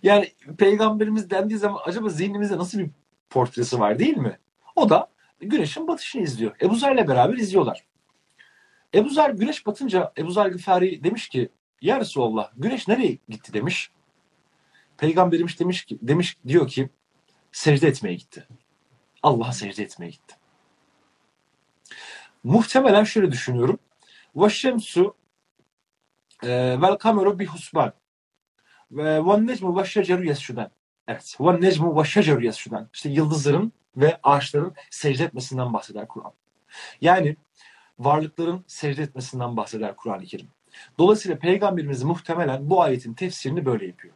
Yani peygamberimiz dendiği zaman acaba zihnimizde nasıl bir portresi var değil mi? O da güneşin batışını izliyor. Ebu Zer'le beraber izliyorlar. Ebu Zer güneş batınca Ebu Zer Gıfari demiş ki Ya Resulallah güneş nereye gitti demiş. Peygamberimiz demiş ki demiş diyor ki secde etmeye gitti. Allah'a secde etmeye gitti. Muhtemelen şöyle düşünüyorum. Veşşemsu e, vel kameru bi husban ve ve necmu ve şeceru yesşudan. Evet. Ve necmu ve şeceru yesşudan. İşte yıldızların ve ağaçların secde etmesinden bahseder Kur'an. Yani varlıkların secde etmesinden bahseder Kur'an-ı Kerim. Dolayısıyla Peygamberimiz muhtemelen bu ayetin tefsirini böyle yapıyor.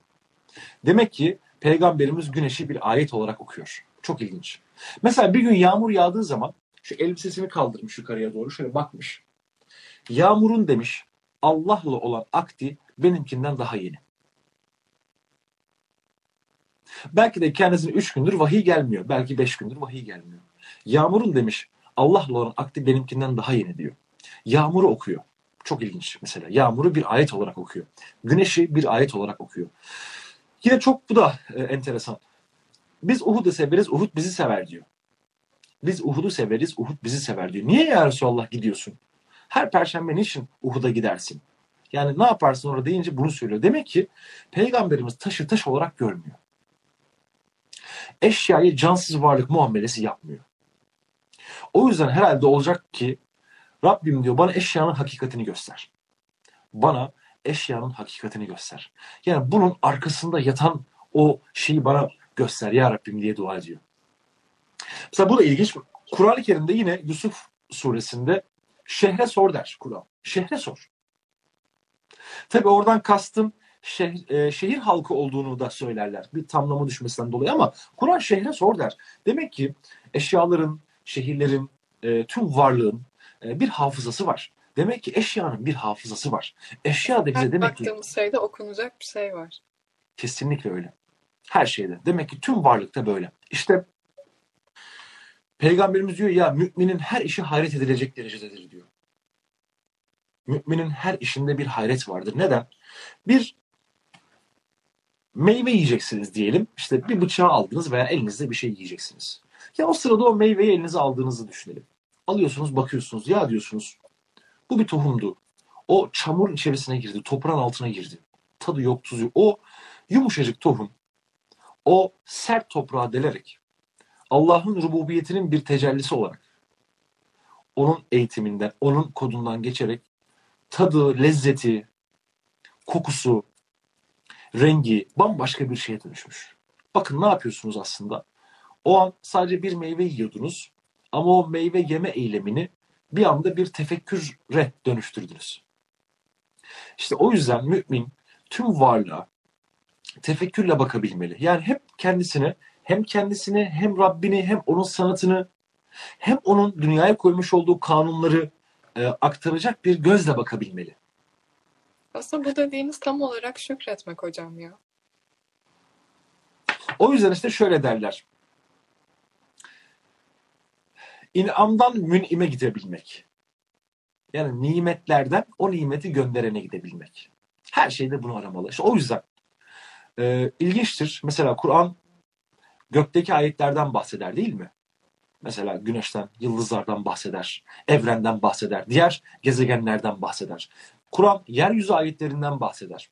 Demek ki Peygamberimiz güneşi bir ayet olarak okuyor. Çok ilginç. Mesela bir gün yağmur yağdığı zaman şu elbisesini kaldırmış yukarıya doğru şöyle bakmış. Yağmurun demiş Allah'la olan akdi benimkinden daha yeni. Belki de kendisine üç gündür vahiy gelmiyor. Belki beş gündür vahiy gelmiyor. Yağmurun demiş Allah'la olan akdi benimkinden daha yeni diyor. Yağmuru okuyor. Çok ilginç mesela. Yağmuru bir ayet olarak okuyor. Güneşi bir ayet olarak okuyor. Yine çok bu da e, enteresan. Biz Uhud'u severiz, Uhud bizi sever diyor. Biz Uhud'u severiz, Uhud bizi sever diyor. Niye ya Resulallah gidiyorsun? Her perşembe niçin Uhud'a gidersin? Yani ne yaparsın orada deyince bunu söylüyor. Demek ki peygamberimiz taşı taş olarak görmüyor. Eşyayı cansız varlık muamelesi yapmıyor. O yüzden herhalde olacak ki Rabbim diyor bana eşyanın hakikatini göster. Bana eşyanın hakikatini göster. Yani bunun arkasında yatan o şeyi bana göster ya Rabbim diye dua ediyor. Mesela bu da ilginç. Kur'an-ı Kerim'de yine Yusuf suresinde şehre sor der Kur'an. Şehre sor. Tabi oradan kastım şehir, e, şehir halkı olduğunu da söylerler. Bir tamlama düşmesinden dolayı ama Kur'an şehre sor der. Demek ki eşyaların, şehirlerin, e, tüm varlığın e, bir hafızası var. Demek ki eşyanın bir hafızası var. Eşya da bize Her demek ki baktığımız şeyde okunacak bir şey var. kesinlikle öyle. Her şeyde. Demek ki tüm varlıkta böyle. İşte Peygamberimiz diyor ya müminin her işi hayret edilecek derecededir diyor. Müminin her işinde bir hayret vardır. Neden? Bir meyve yiyeceksiniz diyelim. İşte bir bıçağı aldınız veya elinizde bir şey yiyeceksiniz. Ya o sırada o meyveyi elinize aldığınızı düşünelim. Alıyorsunuz bakıyorsunuz ya diyorsunuz bu bir tohumdu. O çamur içerisine girdi, toprağın altına girdi. Tadı yok, tuzu yok. O yumuşacık tohum, o sert toprağa delerek Allah'ın rububiyetinin bir tecellisi olarak onun eğitiminden, onun kodundan geçerek tadı, lezzeti, kokusu, rengi bambaşka bir şeye dönüşmüş. Bakın ne yapıyorsunuz aslında? O an sadece bir meyve yiyordunuz ama o meyve yeme eylemini bir anda bir tefekküre dönüştürdünüz. İşte o yüzden mümin tüm varlığa tefekkürle bakabilmeli. Yani hep kendisine hem kendisini hem Rabbini hem onun sanatını hem onun dünyaya koymuş olduğu kanunları e, aktaracak bir gözle bakabilmeli. Aslında bu dediğiniz tam olarak şükretmek hocam ya. O yüzden işte şöyle derler. İnamdan münime gidebilmek. Yani nimetlerden o nimeti gönderene gidebilmek. Her şeyde bunu aramalı. İşte o yüzden e, ilginçtir. Mesela Kur'an gökteki ayetlerden bahseder değil mi? Mesela güneşten, yıldızlardan bahseder, evrenden bahseder, diğer gezegenlerden bahseder. Kur'an yeryüzü ayetlerinden bahseder.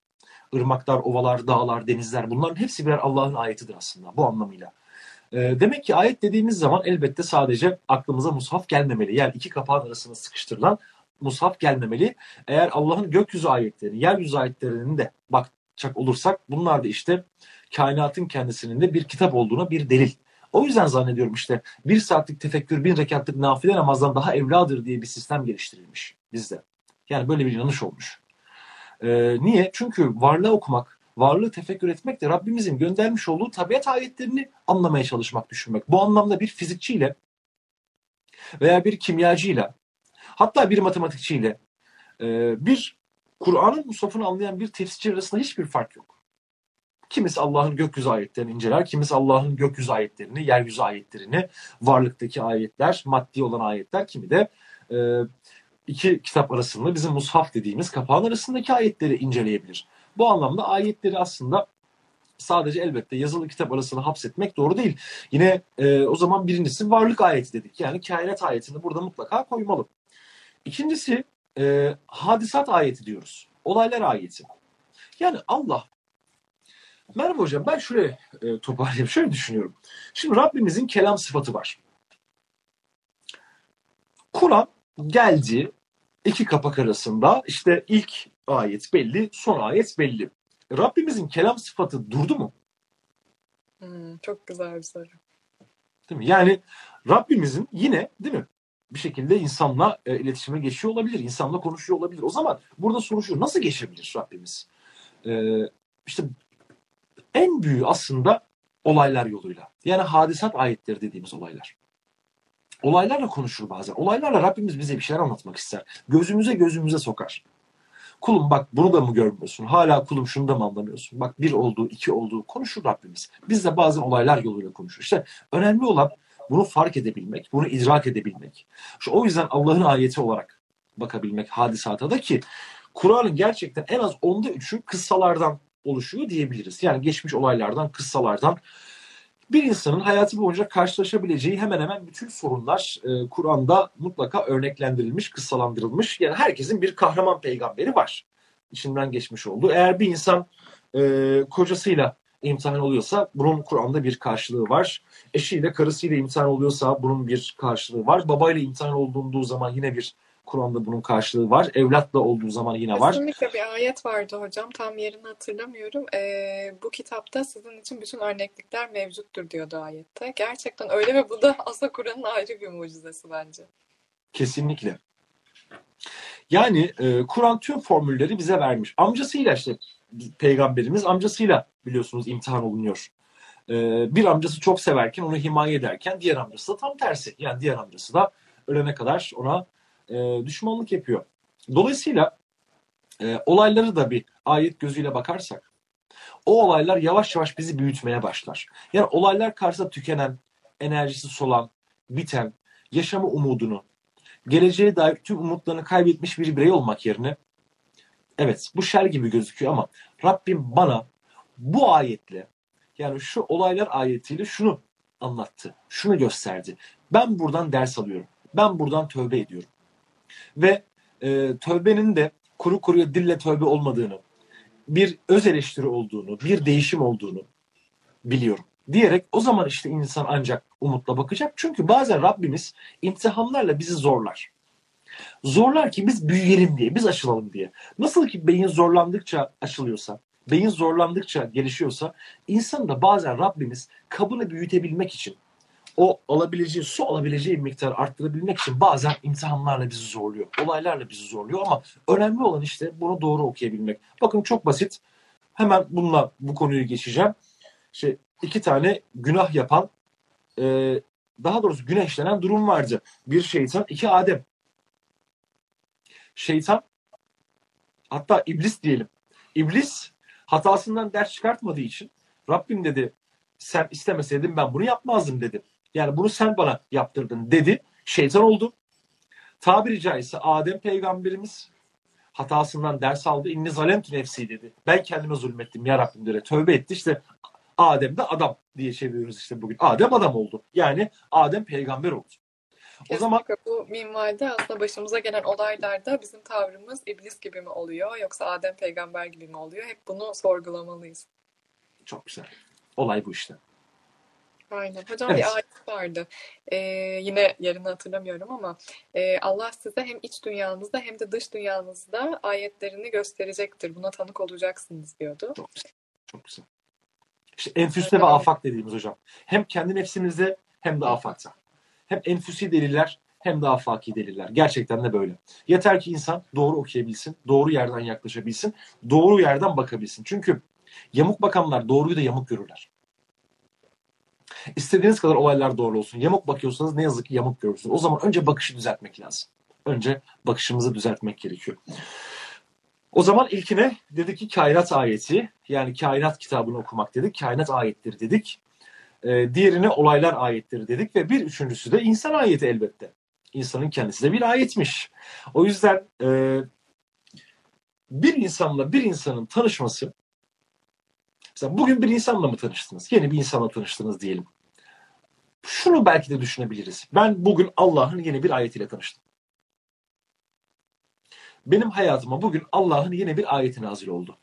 Irmaklar, ovalar, dağlar, denizler bunların hepsi birer Allah'ın ayetidir aslında bu anlamıyla. E, demek ki ayet dediğimiz zaman elbette sadece aklımıza mushaf gelmemeli. Yani iki kapağın arasına sıkıştırılan mushaf gelmemeli. Eğer Allah'ın gökyüzü ayetlerini, yeryüzü ayetlerini de bakacak olursak bunlar da işte kainatın kendisinin de bir kitap olduğuna bir delil. O yüzden zannediyorum işte bir saatlik tefekkür, bin rekatlık nafile namazdan daha evladır diye bir sistem geliştirilmiş bizde. Yani böyle bir yanlış olmuş. Ee, niye? Çünkü varlığı okumak, varlığı tefekkür etmek de Rabbimizin göndermiş olduğu tabiat ayetlerini anlamaya çalışmak, düşünmek. Bu anlamda bir fizikçiyle veya bir kimyacıyla hatta bir matematikçiyle e, bir Kur'an'ın musafını anlayan bir tefsirci arasında hiçbir fark yok. Kimisi Allah'ın gökyüzü ayetlerini inceler, kimisi Allah'ın gökyüzü ayetlerini, yeryüzü ayetlerini, varlıktaki ayetler, maddi olan ayetler, kimi de e, iki kitap arasında bizim mushaf dediğimiz kapağın arasındaki ayetleri inceleyebilir. Bu anlamda ayetleri aslında sadece elbette yazılı kitap arasında hapsetmek doğru değil. Yine e, o zaman birincisi varlık ayeti dedik. Yani kainat ayetini burada mutlaka koymalı. İkincisi e, hadisat ayeti diyoruz. Olaylar ayeti. Yani Allah Merhaba hocam ben şuraya e, toparlayayım. Şöyle düşünüyorum. Şimdi Rabbimizin kelam sıfatı var. Kur'an geldi iki kapak arasında işte ilk ayet belli, son ayet belli. Rabbimizin kelam sıfatı durdu mu? Hmm, çok güzel bir soru. Değil mi? Yani Rabbimizin yine değil mi? Bir şekilde insanla e, iletişime geçiyor olabilir. insanla konuşuyor olabilir. O zaman burada soru şu. Nasıl geçebilir Rabbimiz? E, işte en büyüğü aslında olaylar yoluyla. Yani hadisat ayetleri dediğimiz olaylar. Olaylarla konuşur bazen. Olaylarla Rabbimiz bize bir şeyler anlatmak ister. Gözümüze gözümüze sokar. Kulum bak bunu da mı görmüyorsun? Hala kulum şunu da mı anlamıyorsun? Bak bir olduğu, iki olduğu konuşur Rabbimiz. Biz de bazen olaylar yoluyla konuşuruz. İşte önemli olan bunu fark edebilmek, bunu idrak edebilmek. İşte o yüzden Allah'ın ayeti olarak bakabilmek hadisata da ki Kur'an'ın gerçekten en az onda üçü kıssalardan oluşuyor diyebiliriz. Yani geçmiş olaylardan, kıssalardan bir insanın hayatı boyunca karşılaşabileceği hemen hemen bütün sorunlar e, Kur'an'da mutlaka örneklendirilmiş, kıssalandırılmış. Yani herkesin bir kahraman peygamberi var. İçinden geçmiş oldu. Eğer bir insan e, kocasıyla imtihan oluyorsa bunun Kur'an'da bir karşılığı var. Eşiyle, karısıyla imtihan oluyorsa bunun bir karşılığı var. Babayla imtihan olduğunduğu zaman yine bir Kur'an'da bunun karşılığı var. Evlatla olduğu zaman yine var. Kesinlikle bir ayet vardı hocam. Tam yerini hatırlamıyorum. Ee, bu kitapta sizin için bütün örneklikler mevcuttur diyordu ayette. Gerçekten öyle ve bu da aslında Kur'an'ın ayrı bir mucizesi bence. Kesinlikle. Yani e, Kur'an tüm formülleri bize vermiş. Amcasıyla işte peygamberimiz amcasıyla biliyorsunuz imtihan olunuyor. E, bir amcası çok severken onu himaye ederken diğer amcası da tam tersi. Yani diğer amcası da ölene kadar ona e, düşmanlık yapıyor. Dolayısıyla e, olayları da bir ayet gözüyle bakarsak o olaylar yavaş yavaş bizi büyütmeye başlar. Yani olaylar karşısında tükenen, enerjisi solan, biten, yaşama umudunu, geleceğe dair tüm umutlarını kaybetmiş bir birey olmak yerine evet bu şer gibi gözüküyor ama Rabbim bana bu ayetle yani şu olaylar ayetiyle şunu anlattı, şunu gösterdi. Ben buradan ders alıyorum. Ben buradan tövbe ediyorum ve e, tövbenin de kuru kuruya dille tövbe olmadığını, bir öz eleştiri olduğunu, bir değişim olduğunu biliyorum. Diyerek o zaman işte insan ancak umutla bakacak. Çünkü bazen Rabbimiz imtihanlarla bizi zorlar. Zorlar ki biz büyüyelim diye, biz açılalım diye. Nasıl ki beyin zorlandıkça açılıyorsa, beyin zorlandıkça gelişiyorsa, insan da bazen Rabbimiz kabını büyütebilmek için o alabileceği, su alabileceği miktarı arttırabilmek için bazen imtihanlarla bizi zorluyor. Olaylarla bizi zorluyor ama önemli olan işte bunu doğru okuyabilmek. Bakın çok basit. Hemen bununla bu konuyu geçeceğim. İşte iki tane günah yapan e, daha doğrusu günah işlenen durum vardı. Bir şeytan, iki Adem. Şeytan hatta iblis diyelim. İblis hatasından ders çıkartmadığı için Rabbim dedi sen istemeseydin ben bunu yapmazdım dedi. Yani bunu sen bana yaptırdın dedi. Şeytan oldu. Tabiri caizse Adem peygamberimiz hatasından ders aldı. İnni zalemtü nefsi dedi. Ben kendime zulmettim ya Rabbim dedi. Tövbe etti işte Adem de adam diye çeviriyoruz işte bugün. Adem adam oldu. Yani Adem peygamber oldu. Kesinlikle o zaman bu minvalde aslında başımıza gelen olaylarda bizim tavrımız iblis gibi mi oluyor yoksa Adem peygamber gibi mi oluyor? Hep bunu sorgulamalıyız. Çok güzel. Olay bu işte. Aynen. Hocam evet. bir ayet vardı. Ee, yine yerini hatırlamıyorum ama e, Allah size hem iç dünyanızda hem de dış dünyanızda ayetlerini gösterecektir. Buna tanık olacaksınız diyordu. Çok güzel. Çok güzel. İşte enfüste evet. ve afak dediğimiz hocam. Hem kendi nefsimizde hem de afakta. Hem enfüsi deliller hem de afaki deliller. Gerçekten de böyle. Yeter ki insan doğru okuyabilsin, doğru yerden yaklaşabilsin, doğru yerden bakabilsin. Çünkü yamuk bakanlar doğruyu da yamuk görürler. İstediğiniz kadar olaylar doğru olsun. Yamuk bakıyorsanız ne yazık ki yamuk görürsünüz. O zaman önce bakışı düzeltmek lazım. Önce bakışımızı düzeltmek gerekiyor. O zaman ilkine dedi ki kainat ayeti yani kainat kitabını okumak dedik. Kainat ayetleri dedik. Ee, diğerine olaylar ayetleri dedik ve bir üçüncüsü de insan ayeti elbette. İnsanın kendisi de bir ayetmiş. O yüzden e, bir insanla bir insanın tanışması mesela bugün bir insanla mı tanıştınız? Yeni bir insanla tanıştınız diyelim. Şunu belki de düşünebiliriz. Ben bugün Allah'ın yeni bir ayetiyle tanıştım. Benim hayatıma bugün Allah'ın yeni bir ayeti nazil oldu.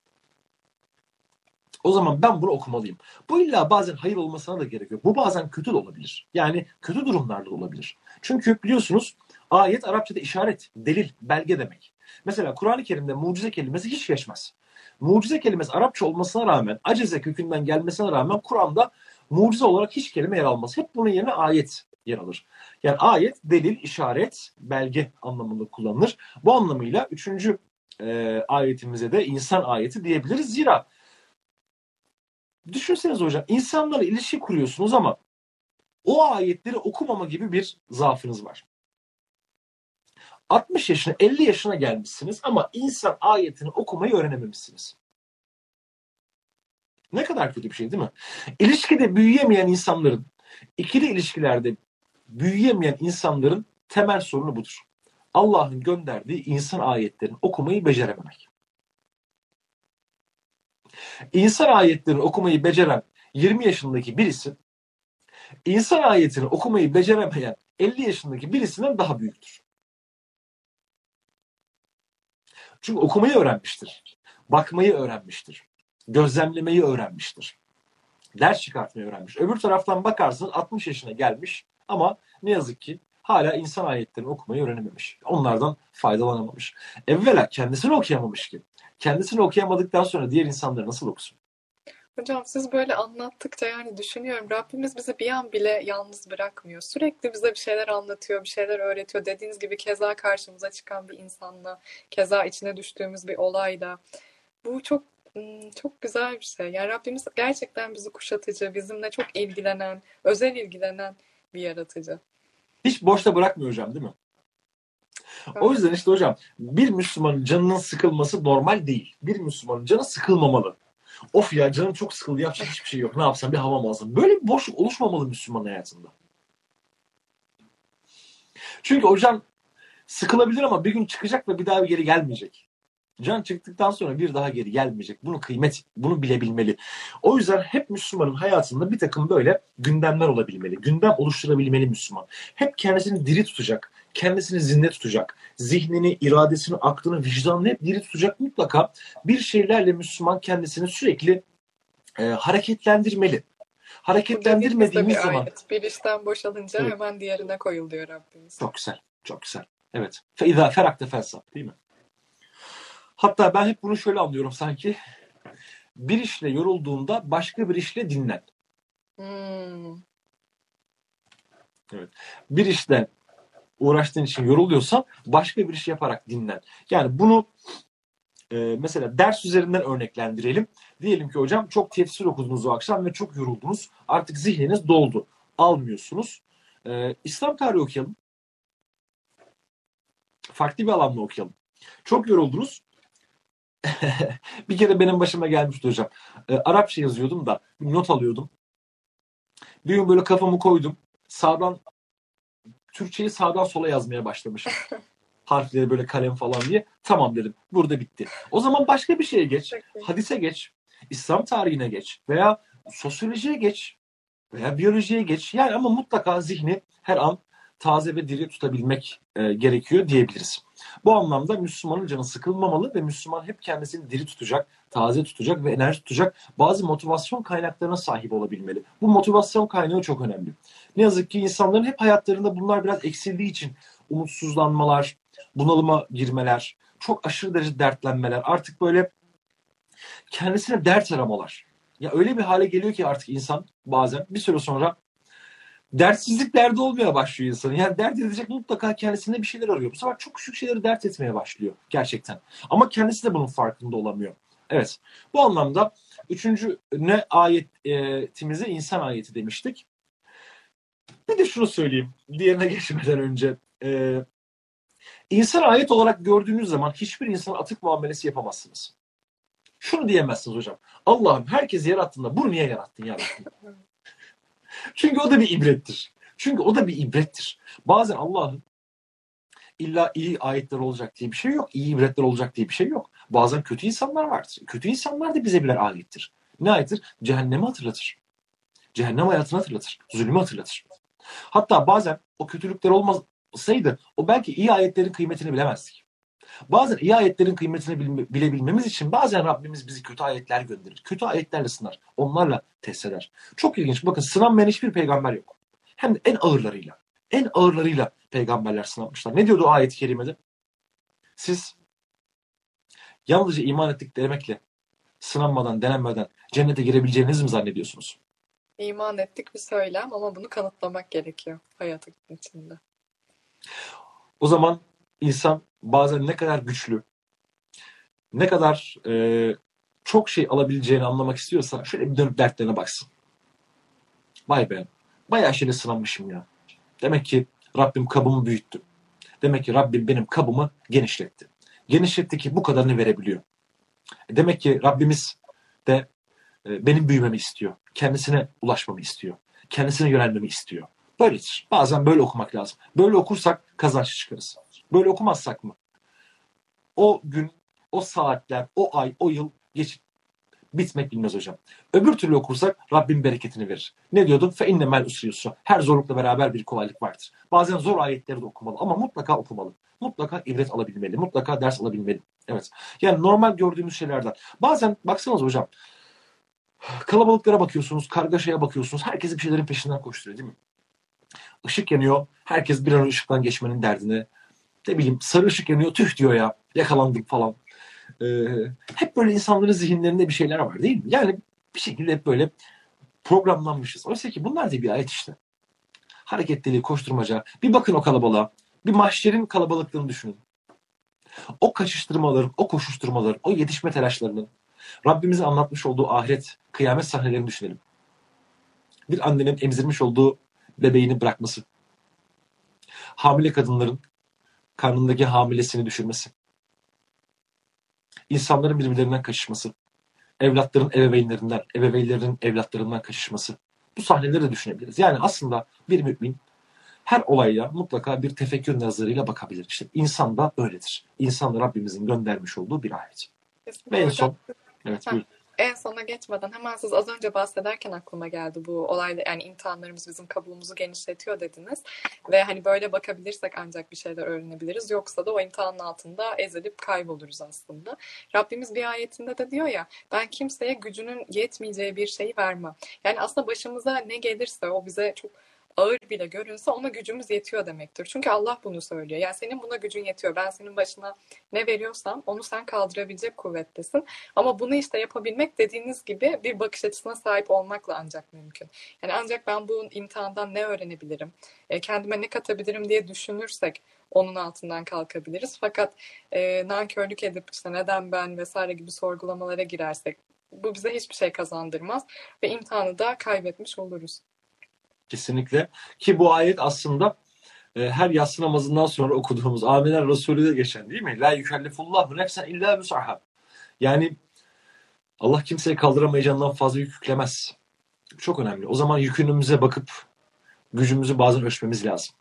O zaman ben bunu okumalıyım. Bu illa bazen hayır olmasına da gerek yok. Bu bazen kötü de olabilir. Yani kötü durumlarda da olabilir. Çünkü biliyorsunuz ayet Arapçada işaret, delil, belge demek. Mesela Kur'an-ı Kerim'de mucize kelimesi hiç geçmez. Mucize kelimesi Arapça olmasına rağmen, acize kökünden gelmesine rağmen Kur'an'da mucize olarak hiç kelime yer almaz. Hep bunun yerine ayet yer alır. Yani ayet, delil, işaret, belge anlamında kullanılır. Bu anlamıyla üçüncü e, ayetimize de insan ayeti diyebiliriz. Zira düşünseniz hocam insanlarla ilişki kuruyorsunuz ama o ayetleri okumama gibi bir zaafınız var. 60 yaşına 50 yaşına gelmişsiniz ama insan ayetini okumayı öğrenememişsiniz. Ne kadar kötü bir şey değil mi? İlişkide büyüyemeyen insanların, ikili ilişkilerde büyüyemeyen insanların temel sorunu budur. Allah'ın gönderdiği insan ayetlerini okumayı becerememek. İnsan ayetlerini okumayı beceren 20 yaşındaki birisi, insan ayetini okumayı beceremeyen 50 yaşındaki birisinden daha büyüktür. Çünkü okumayı öğrenmiştir. Bakmayı öğrenmiştir. Gözlemlemeyi öğrenmiştir. Ders çıkartmayı öğrenmiş. Öbür taraftan bakarsın 60 yaşına gelmiş ama ne yazık ki hala insan ayetlerini okumayı öğrenememiş. Onlardan faydalanamamış. Evvela kendisini okuyamamış ki. Kendisini okuyamadıktan sonra diğer insanları nasıl okusun? Hocam siz böyle anlattıkça yani düşünüyorum Rabbimiz bizi bir an bile yalnız bırakmıyor. Sürekli bize bir şeyler anlatıyor, bir şeyler öğretiyor. Dediğiniz gibi keza karşımıza çıkan bir insanla, keza içine düştüğümüz bir olayla. Bu çok çok güzel bir şey. Yani Rabbimiz gerçekten bizi kuşatıcı, bizimle çok ilgilenen, özel ilgilenen bir yaratıcı. Hiç boşta bırakmıyor hocam değil mi? O yüzden işte hocam bir Müslümanın canının sıkılması normal değil. Bir Müslümanın canı sıkılmamalı. Of ya canım çok sıkıldı yapacak hiçbir şey yok. Ne yapsam bir hava alsam. Böyle bir boşluk oluşmamalı Müslüman hayatında. Çünkü o can sıkılabilir ama bir gün çıkacak ve bir daha geri gelmeyecek. Can çıktıktan sonra bir daha geri gelmeyecek. Bunu kıymet, bunu bilebilmeli. O yüzden hep Müslümanın hayatında bir takım böyle gündemler olabilmeli. Gündem oluşturabilmeli Müslüman. Hep kendisini diri tutacak. Kendisini zinde tutacak. Zihnini, iradesini, aklını, vicdanını hep diri tutacak mutlaka. Bir şeylerle Müslüman kendisini sürekli e, hareketlendirmeli hareketlendirmediğimiz bir zaman. Ayet. Bir işten boşalınca evet. hemen diğerine koyuluyor Rabbimiz. Çok güzel. Çok güzel. Evet. Fe izâ ferakte felsaf değil mi? Hatta ben hep bunu şöyle anlıyorum sanki. Bir işle yorulduğunda başka bir işle dinlen. Hmm. Evet. Bir işle uğraştığın için yoruluyorsan başka bir iş yaparak dinlen. Yani bunu e, mesela ders üzerinden örneklendirelim. Diyelim ki hocam çok tefsir okudunuz o akşam ve çok yoruldunuz. Artık zihniniz doldu. Almıyorsunuz. E, İslam tarihi okuyalım. Farklı bir alanla okuyalım. Çok yoruldunuz. bir kere benim başıma gelmişti hocam. E, Arapça yazıyordum da not alıyordum. Bir gün böyle kafamı koydum. Sağdan Türkçeyi sağdan sola yazmaya başlamışım. Harfleri böyle kalem falan diye. Tamam dedim. Burada bitti. O zaman başka bir şeye geç. Hadise geç. İslam tarihine geç. Veya sosyolojiye geç. Veya biyolojiye geç. Yani ama mutlaka zihni her an taze ve diri tutabilmek e, gerekiyor diyebiliriz. Bu anlamda Müslümanın canı sıkılmamalı ve Müslüman hep kendisini diri tutacak, taze tutacak ve enerji tutacak bazı motivasyon kaynaklarına sahip olabilmeli. Bu motivasyon kaynağı çok önemli. Ne yazık ki insanların hep hayatlarında bunlar biraz eksildiği için umutsuzlanmalar, bunalıma girmeler, çok aşırı derece dertlenmeler, artık böyle kendisine dert aramalar. Ya öyle bir hale geliyor ki artık insan bazen bir süre sonra dertsizlik derdi olmaya başlıyor insanın. Yani dert edecek mutlaka kendisinde bir şeyler arıyor. Bu sefer çok küçük şeyleri dert etmeye başlıyor gerçekten. Ama kendisi de bunun farkında olamıyor. Evet. Bu anlamda üçüncü ne ayetimize insan ayeti demiştik. Bir de şunu söyleyeyim. Diğerine geçmeden önce. Ee, insan ayet olarak gördüğünüz zaman hiçbir insana atık muamelesi yapamazsınız. Şunu diyemezsiniz hocam. Allah'ım herkesi yarattığında bunu niye yarattın ya? Çünkü o da bir ibrettir. Çünkü o da bir ibrettir. Bazen Allah'ın illa iyi ayetler olacak diye bir şey yok. İyi ibretler olacak diye bir şey yok. Bazen kötü insanlar vardır. Kötü insanlar da bize birer ayettir. Ne ayettir? Cehennemi hatırlatır. Cehennem hayatını hatırlatır. Zulmü hatırlatır. Hatta bazen o kötülükler olmasaydı o belki iyi ayetlerin kıymetini bilemezdik. Bazen iyi ayetlerin kıymetini bilebilmemiz için bazen Rabbimiz bizi kötü ayetler gönderir. Kötü ayetlerle sınar. Onlarla test eder. Çok ilginç. Bakın sınanmayan hiçbir peygamber yok. Hem de en ağırlarıyla. En ağırlarıyla peygamberler sınanmışlar. Ne diyordu o ayet-i kerimede? Siz yalnızca iman ettik demekle sınanmadan, denenmeden cennete girebileceğinizi mi zannediyorsunuz? İman ettik bir söylem ama bunu kanıtlamak gerekiyor hayatın içinde. O zaman insan bazen ne kadar güçlü, ne kadar e, çok şey alabileceğini anlamak istiyorsa şöyle bir dönüp dertlerine baksın. Vay be, bayağı şeyle sınanmışım ya. Demek ki Rabbim kabımı büyüttü. Demek ki Rabbim benim kabımı genişletti. Genişletti ki bu kadarını verebiliyor. Demek ki Rabbimiz de e, benim büyümemi istiyor. Kendisine ulaşmamı istiyor. Kendisine yönelmemi istiyor. Böyledir. Bazen böyle okumak lazım. Böyle okursak kazançlı çıkarız. Böyle okumazsak mı? O gün, o saatler, o ay, o yıl geçip bitmek bilmez hocam. Öbür türlü okursak Rabbim bereketini verir. Ne diyordum? Fe innemel usriyusra. Her zorlukla beraber bir kolaylık vardır. Bazen zor ayetleri de okumalı ama mutlaka okumalı. Mutlaka ibret alabilmeli. Mutlaka ders alabilmeli. Evet. Yani normal gördüğümüz şeylerden. Bazen baksanız hocam kalabalıklara bakıyorsunuz, kargaşaya bakıyorsunuz. Herkes bir şeylerin peşinden koşturuyor değil mi? Işık yanıyor. Herkes bir an ışıktan geçmenin derdine. Ne bileyim sarı ışık yanıyor. Tüh diyor ya. Yakalandık falan. Ee, hep böyle insanların zihinlerinde bir şeyler var değil mi? Yani bir şekilde hep böyle programlanmışız. Oysa ki bunlar da bir ayet işte. Hareketliliği, koşturmaca. Bir bakın o kalabalığa. Bir mahşerin kalabalıklığını düşünün. O kaçıştırmaların, o koşuşturmaların, o yetişme telaşlarının Rabbimizin anlatmış olduğu ahiret, kıyamet sahnelerini düşünelim. Bir annenin emzirmiş olduğu bebeğini bırakması. Hamile kadınların karnındaki hamilesini düşürmesi. İnsanların birbirlerinden kaçışması. Evlatların ebeveynlerinden, ebeveynlerin evlatlarından kaçışması. Bu sahneleri de düşünebiliriz. Yani aslında bir mümin her olaya mutlaka bir tefekkür nazarıyla bakabilir. İşte insan da öyledir. İnsan da Rabbimizin göndermiş olduğu bir ayet. Kesinlikle Ve en son, evet buyurun en sona geçmeden hemen siz az önce bahsederken aklıma geldi bu olayda yani imtihanlarımız bizim kabuğumuzu genişletiyor dediniz ve hani böyle bakabilirsek ancak bir şeyler öğrenebiliriz yoksa da o imtihanın altında ezilip kayboluruz aslında. Rabbimiz bir ayetinde de diyor ya ben kimseye gücünün yetmeyeceği bir şeyi vermem. Yani aslında başımıza ne gelirse o bize çok ağır bile görünse ona gücümüz yetiyor demektir. Çünkü Allah bunu söylüyor. Yani senin buna gücün yetiyor. Ben senin başına ne veriyorsam onu sen kaldırabilecek kuvvettesin. Ama bunu işte yapabilmek dediğiniz gibi bir bakış açısına sahip olmakla ancak mümkün. Yani ancak ben bu imtihandan ne öğrenebilirim, e, kendime ne katabilirim diye düşünürsek onun altından kalkabiliriz. Fakat e, nankörlük edip işte neden ben vesaire gibi sorgulamalara girersek bu bize hiçbir şey kazandırmaz ve imtihanı da kaybetmiş oluruz. Kesinlikle. Ki bu ayet aslında e, her yatsı namazından sonra okuduğumuz Aminer Resulü'de geçen değil mi? La yükellifullahu nefsen illa müsahab. Yani Allah kimseye kaldıramayacağından fazla yük yüklemez. Çok önemli. O zaman yükünümüze bakıp gücümüzü bazen ölçmemiz lazım.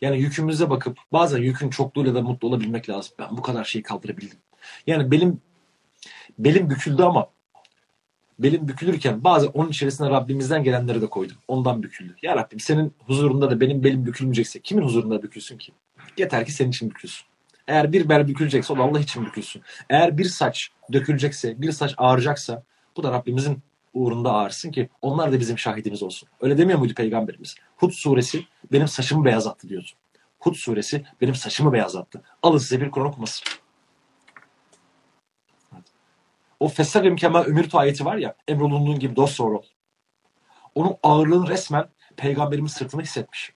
Yani yükümüze bakıp bazen yükün çokluğuyla da mutlu olabilmek lazım. Ben bu kadar şeyi kaldırabildim. Yani benim belim büküldü ama belim bükülürken bazı onun içerisine Rabbimizden gelenleri de koydum. Ondan büküldü. Ya Rabbim senin huzurunda da benim belim bükülmeyecekse kimin huzurunda bükülsün ki? Yeter ki senin için bükülsün. Eğer bir bel bükülecekse o da Allah için bükülsün. Eğer bir saç dökülecekse, bir saç ağrıyacaksa bu da Rabbimizin uğrunda ağırsın ki onlar da bizim şahidimiz olsun. Öyle demiyor muydu Peygamberimiz? Hud suresi benim saçımı beyazlattı diyordu. Hud suresi benim saçımı beyazlattı. Alın size bir Kur'an okuması. O fesserim kema ümirtu ayeti var ya emrolunduğun gibi dost doğru. Onun ağırlığını resmen peygamberimin sırtını hissetmiş.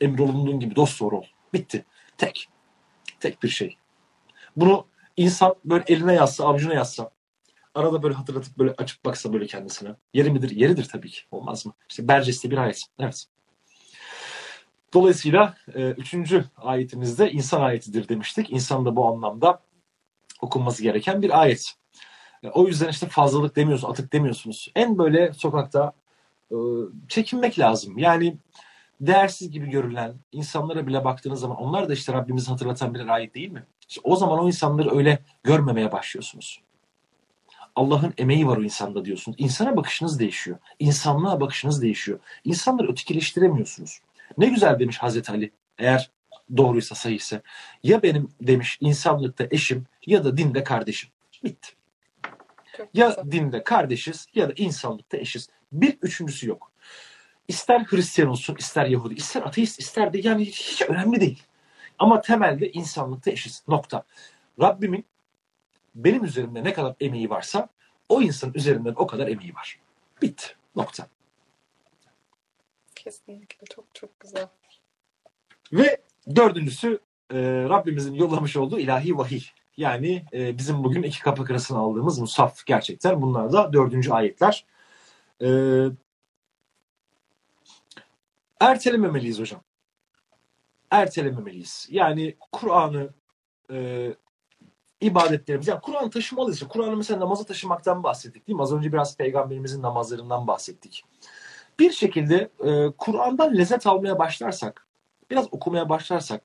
Emrolunduğun gibi dost doğru ol. Bitti. Tek. Tek bir şey. Bunu insan böyle eline yazsa, avucuna yazsa, arada böyle hatırlatıp böyle açıp baksa böyle kendisine. Yeri midir? Yeridir tabii ki. Olmaz mı? İşte Berces'te bir ayet. Evet. Dolayısıyla e, üçüncü ayetimizde insan ayetidir demiştik. İnsan da bu anlamda okunması gereken bir ayet. E, o yüzden işte fazlalık demiyorsunuz, atık demiyorsunuz. En böyle sokakta e, çekinmek lazım. Yani değersiz gibi görülen insanlara bile baktığınız zaman onlar da işte Rabbimizi hatırlatan bir ayet değil mi? İşte o zaman o insanları öyle görmemeye başlıyorsunuz. Allah'ın emeği var o insanda diyorsunuz. İnsana bakışınız değişiyor. İnsanlığa bakışınız değişiyor. İnsanları ötekileştiremiyorsunuz. Ne güzel demiş Hazreti Ali eğer doğruysa sahihse. Ya benim demiş insanlıkta eşim ya da dinde kardeşim. Bitti. Çok Ya güzel. dinde kardeşiz ya da insanlıkta eşiz. Bir üçüncüsü yok. İster Hristiyan olsun, ister Yahudi, ister ateist, ister de yani hiç önemli değil. Ama temelde insanlıkta eşiz. Nokta. Rabbimin benim üzerimde ne kadar emeği varsa o insanın üzerinden o kadar emeği var. Bitti. Nokta. Kesinlikle çok çok güzel. Ve dördüncüsü e, Rabbimizin yollamış olduğu ilahi vahiy. Yani e, bizim bugün iki kapak arasına aldığımız musaf gerçekten. Bunlar da dördüncü ayetler. E, ertelememeliyiz hocam. Ertelememeliyiz. Yani Kur'an'ı e, ibadetlerimiz. Yani Kur'an taşımalıyız. Kur'an'ı mesela namazı taşımaktan bahsettik değil mi? Az önce biraz peygamberimizin namazlarından bahsettik. Bir şekilde e, Kur'an'dan lezzet almaya başlarsak, biraz okumaya başlarsak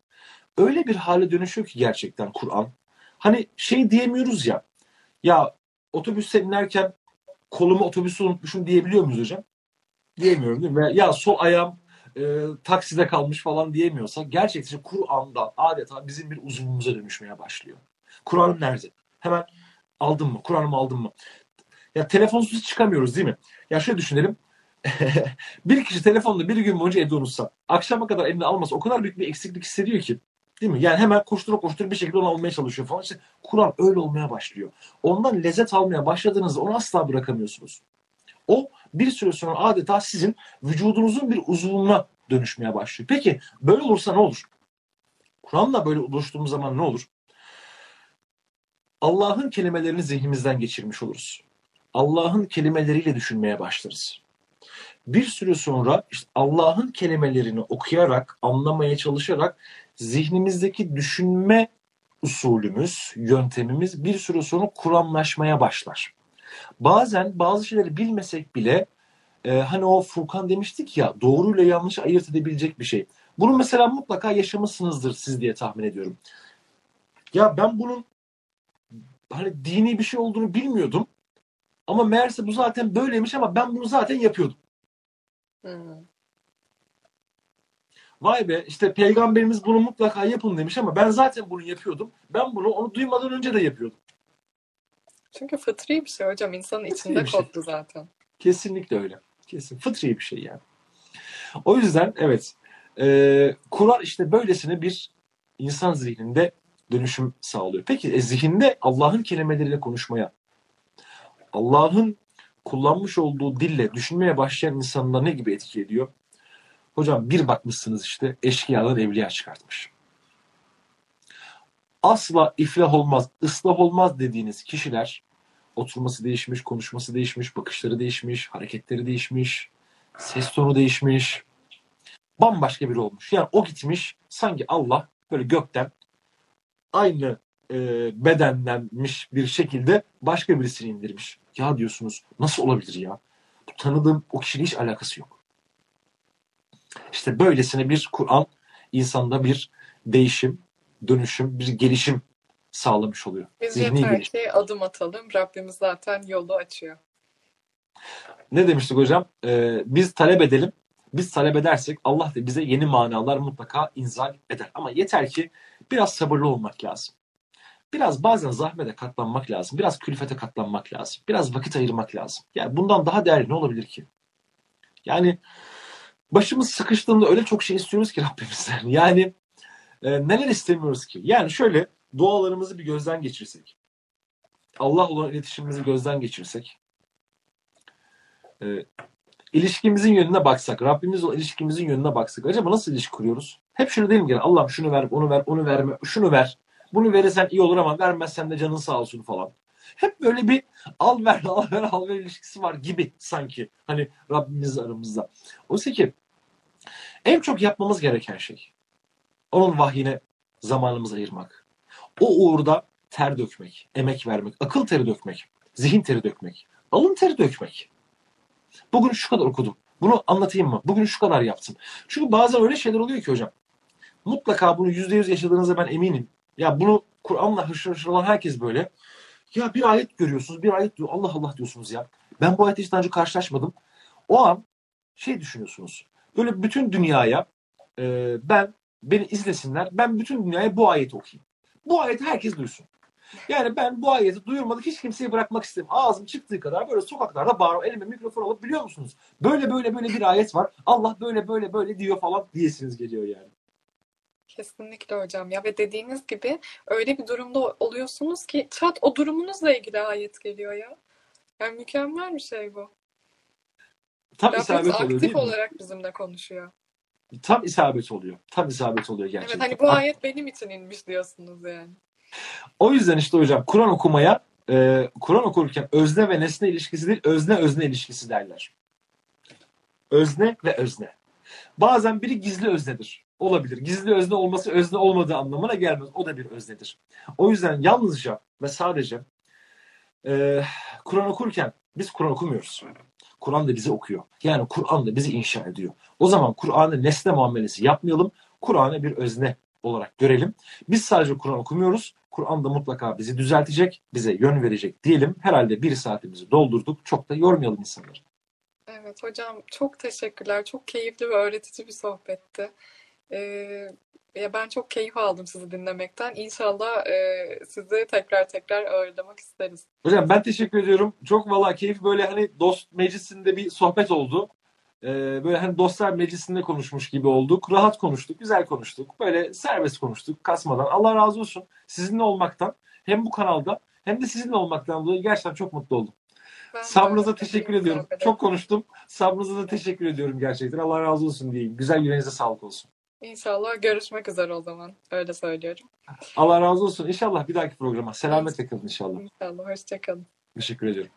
öyle bir hale dönüşüyor ki gerçekten Kur'an. Hani şey diyemiyoruz ya, ya otobüste inerken kolumu otobüste unutmuşum diyebiliyor muyuz hocam? Diyemiyorum değil mi? Ya sol ayağım e, takside kalmış falan diyemiyorsak gerçekten Kur'an'dan adeta bizim bir uzvumuza dönüşmeye başlıyor. Kur'an nerede? Hemen aldın mı? Kur'an'ımı aldın mı? Ya telefonsuz çıkamıyoruz değil mi? Ya şöyle düşünelim. bir kişi telefonla bir gün boyunca evde unutsa, akşama kadar eline almasa o kadar büyük bir eksiklik hissediyor ki. Değil mi? Yani hemen koştura koştura bir şekilde onu almaya çalışıyor falan. İşte Kur'an öyle olmaya başlıyor. Ondan lezzet almaya başladığınızda onu asla bırakamıyorsunuz. O bir süre sonra adeta sizin vücudunuzun bir uzvuna dönüşmeye başlıyor. Peki böyle olursa ne olur? Kur'an'la böyle oluştuğumuz zaman ne olur? Allah'ın kelimelerini zihnimizden geçirmiş oluruz. Allah'ın kelimeleriyle düşünmeye başlarız. Bir süre sonra işte Allah'ın kelimelerini okuyarak, anlamaya çalışarak zihnimizdeki düşünme usulümüz, yöntemimiz bir süre sonra kuramlaşmaya başlar. Bazen bazı şeyleri bilmesek bile e, hani o Furkan demiştik ya doğruyla yanlışı ayırt edebilecek bir şey. Bunu mesela mutlaka yaşamışsınızdır siz diye tahmin ediyorum. Ya ben bunun hani dini bir şey olduğunu bilmiyordum. Ama meğerse bu zaten böyleymiş ama ben bunu zaten yapıyordum. Hmm. Vay be işte peygamberimiz bunu mutlaka yapın demiş ama ben zaten bunu yapıyordum. Ben bunu onu duymadan önce de yapıyordum. Çünkü fıtri bir şey hocam. insanın Fıtri içinde şey. kodlu zaten. Kesinlikle öyle. Kesin. Fıtri bir şey yani. O yüzden evet e, Kur'an işte böylesine bir insan zihninde dönüşüm sağlıyor. Peki e, zihinde Allah'ın kelimeleriyle konuşmaya, Allah'ın kullanmış olduğu dille düşünmeye başlayan insanlar ne gibi etki ediyor? Hocam bir bakmışsınız işte eşkıyalar evliya çıkartmış. Asla iflah olmaz, ıslah olmaz dediğiniz kişiler oturması değişmiş, konuşması değişmiş, bakışları değişmiş, hareketleri değişmiş, ses tonu değişmiş. Bambaşka biri olmuş. Yani o gitmiş sanki Allah böyle gökten aynı e, bedenlenmiş bir şekilde başka birisini indirmiş. Ya diyorsunuz nasıl olabilir ya? Bu tanıdığım o kişiyle hiç alakası yok. İşte böylesine bir Kur'an insanda bir değişim, dönüşüm, bir gelişim sağlamış oluyor. Biz Zihni yeter gelişim. ki adım atalım. Rabbimiz zaten yolu açıyor. Ne demiştik hocam? Ee, biz talep edelim. Biz talep edersek Allah da bize yeni manalar mutlaka inzal eder. Ama yeter ki biraz sabırlı olmak lazım. Biraz bazen zahmete katlanmak lazım. Biraz külfete katlanmak lazım. Biraz vakit ayırmak lazım. Yani bundan daha değerli ne olabilir ki? Yani başımız sıkıştığında öyle çok şey istiyoruz ki Rabbimizden. Yani e, neler istemiyoruz ki? Yani şöyle dualarımızı bir gözden geçirsek. Allah olan iletişimimizi gözden geçirsek. E, ilişkimizin yönüne baksak, Rabbimiz olan ilişkimizin yönüne baksak. Acaba nasıl ilişki kuruyoruz? Hep şunu değil mi? Yani Allah'ım şunu ver, onu ver, onu verme, şunu ver. Bunu verirsen iyi olur ama vermezsen de canın sağ olsun falan. Hep böyle bir al ver al ver al ver ilişkisi var gibi sanki. Hani Rabbimiz aramızda. Oysa ki en çok yapmamız gereken şey onun vahyine zamanımızı ayırmak. O uğurda ter dökmek, emek vermek, akıl teri dökmek, zihin teri dökmek, alın teri dökmek. Bugün şu kadar okudum. Bunu anlatayım mı? Bugün şu kadar yaptım. Çünkü bazen öyle şeyler oluyor ki hocam. Mutlaka bunu yüzde yüz yaşadığınıza ben eminim. Ya bunu Kur'an'la hışır hışır olan herkes böyle. Ya bir ayet görüyorsunuz, bir ayet diyor. Allah Allah diyorsunuz ya. Ben bu ayetle hiç daha önce karşılaşmadım. O an şey düşünüyorsunuz. Böyle bütün dünyaya e, ben beni izlesinler. Ben bütün dünyaya bu ayeti okuyayım. Bu ayeti herkes duysun. Yani ben bu ayeti duyurmadık hiç kimseyi bırakmak istemiyorum. Ağzım çıktığı kadar böyle sokaklarda bağırıyorum. Elime mikrofon alıp biliyor musunuz? Böyle böyle böyle bir ayet var. Allah böyle böyle böyle diyor falan diyesiniz geliyor yani. Kesinlikle hocam ya ve dediğiniz gibi öyle bir durumda oluyorsunuz ki çat o durumunuzla ilgili ayet geliyor ya. Yani mükemmel bir şey bu. Tam Rabbimiz isabet oluyor değil aktif mi? olarak bizimle konuşuyor. Tam isabet oluyor. Tam isabet oluyor Evet gerçekten. hani bu ayet benim için inmiş diyorsunuz yani. O yüzden işte hocam Kur'an okumaya e, Kur'an okurken özne ve nesne ilişkisi değil özne özne ilişkisi derler. Özne ve özne. Bazen biri gizli öznedir. Olabilir. Gizli özne olması özne olmadığı anlamına gelmez. O da bir öznedir. O yüzden yalnızca ve sadece e, Kur'an okurken biz Kur'an okumuyoruz. Kur'an da bizi okuyor. Yani Kur'an da bizi inşa ediyor. O zaman Kur'an'ı nesne muamelesi yapmayalım. Kur'an'ı bir özne olarak görelim. Biz sadece Kur'an okumuyoruz. Kur'an da mutlaka bizi düzeltecek, bize yön verecek diyelim. Herhalde bir saatimizi doldurduk. Çok da yormayalım insanları. Evet hocam çok teşekkürler. Çok keyifli ve öğretici bir sohbetti. Ee, ya ben çok keyif aldım sizi dinlemekten. İnşallah e, sizi tekrar tekrar ağırlamak isteriz. Hocam ben teşekkür ediyorum. Çok valla keyif böyle hani dost meclisinde bir sohbet oldu. Ee, böyle hani dostlar meclisinde konuşmuş gibi olduk. Rahat konuştuk, güzel konuştuk. Böyle serbest konuştuk, kasmadan. Allah razı olsun sizinle olmaktan. Hem bu kanalda hem de sizinle olmaktan dolayı gerçekten çok mutlu oldum. Ben Sabrınıza teşekkür ediyorum. Çok konuştum. Sabrınıza da teşekkür ediyorum gerçekten. Allah razı olsun diyeyim. Güzel yüreğinize sağlık olsun. İnşallah görüşmek üzere o zaman. Öyle söylüyorum. Allah razı olsun. İnşallah bir dahaki programa. Selametle kalın inşallah. İnşallah. Hoşçakalın. Teşekkür ediyorum.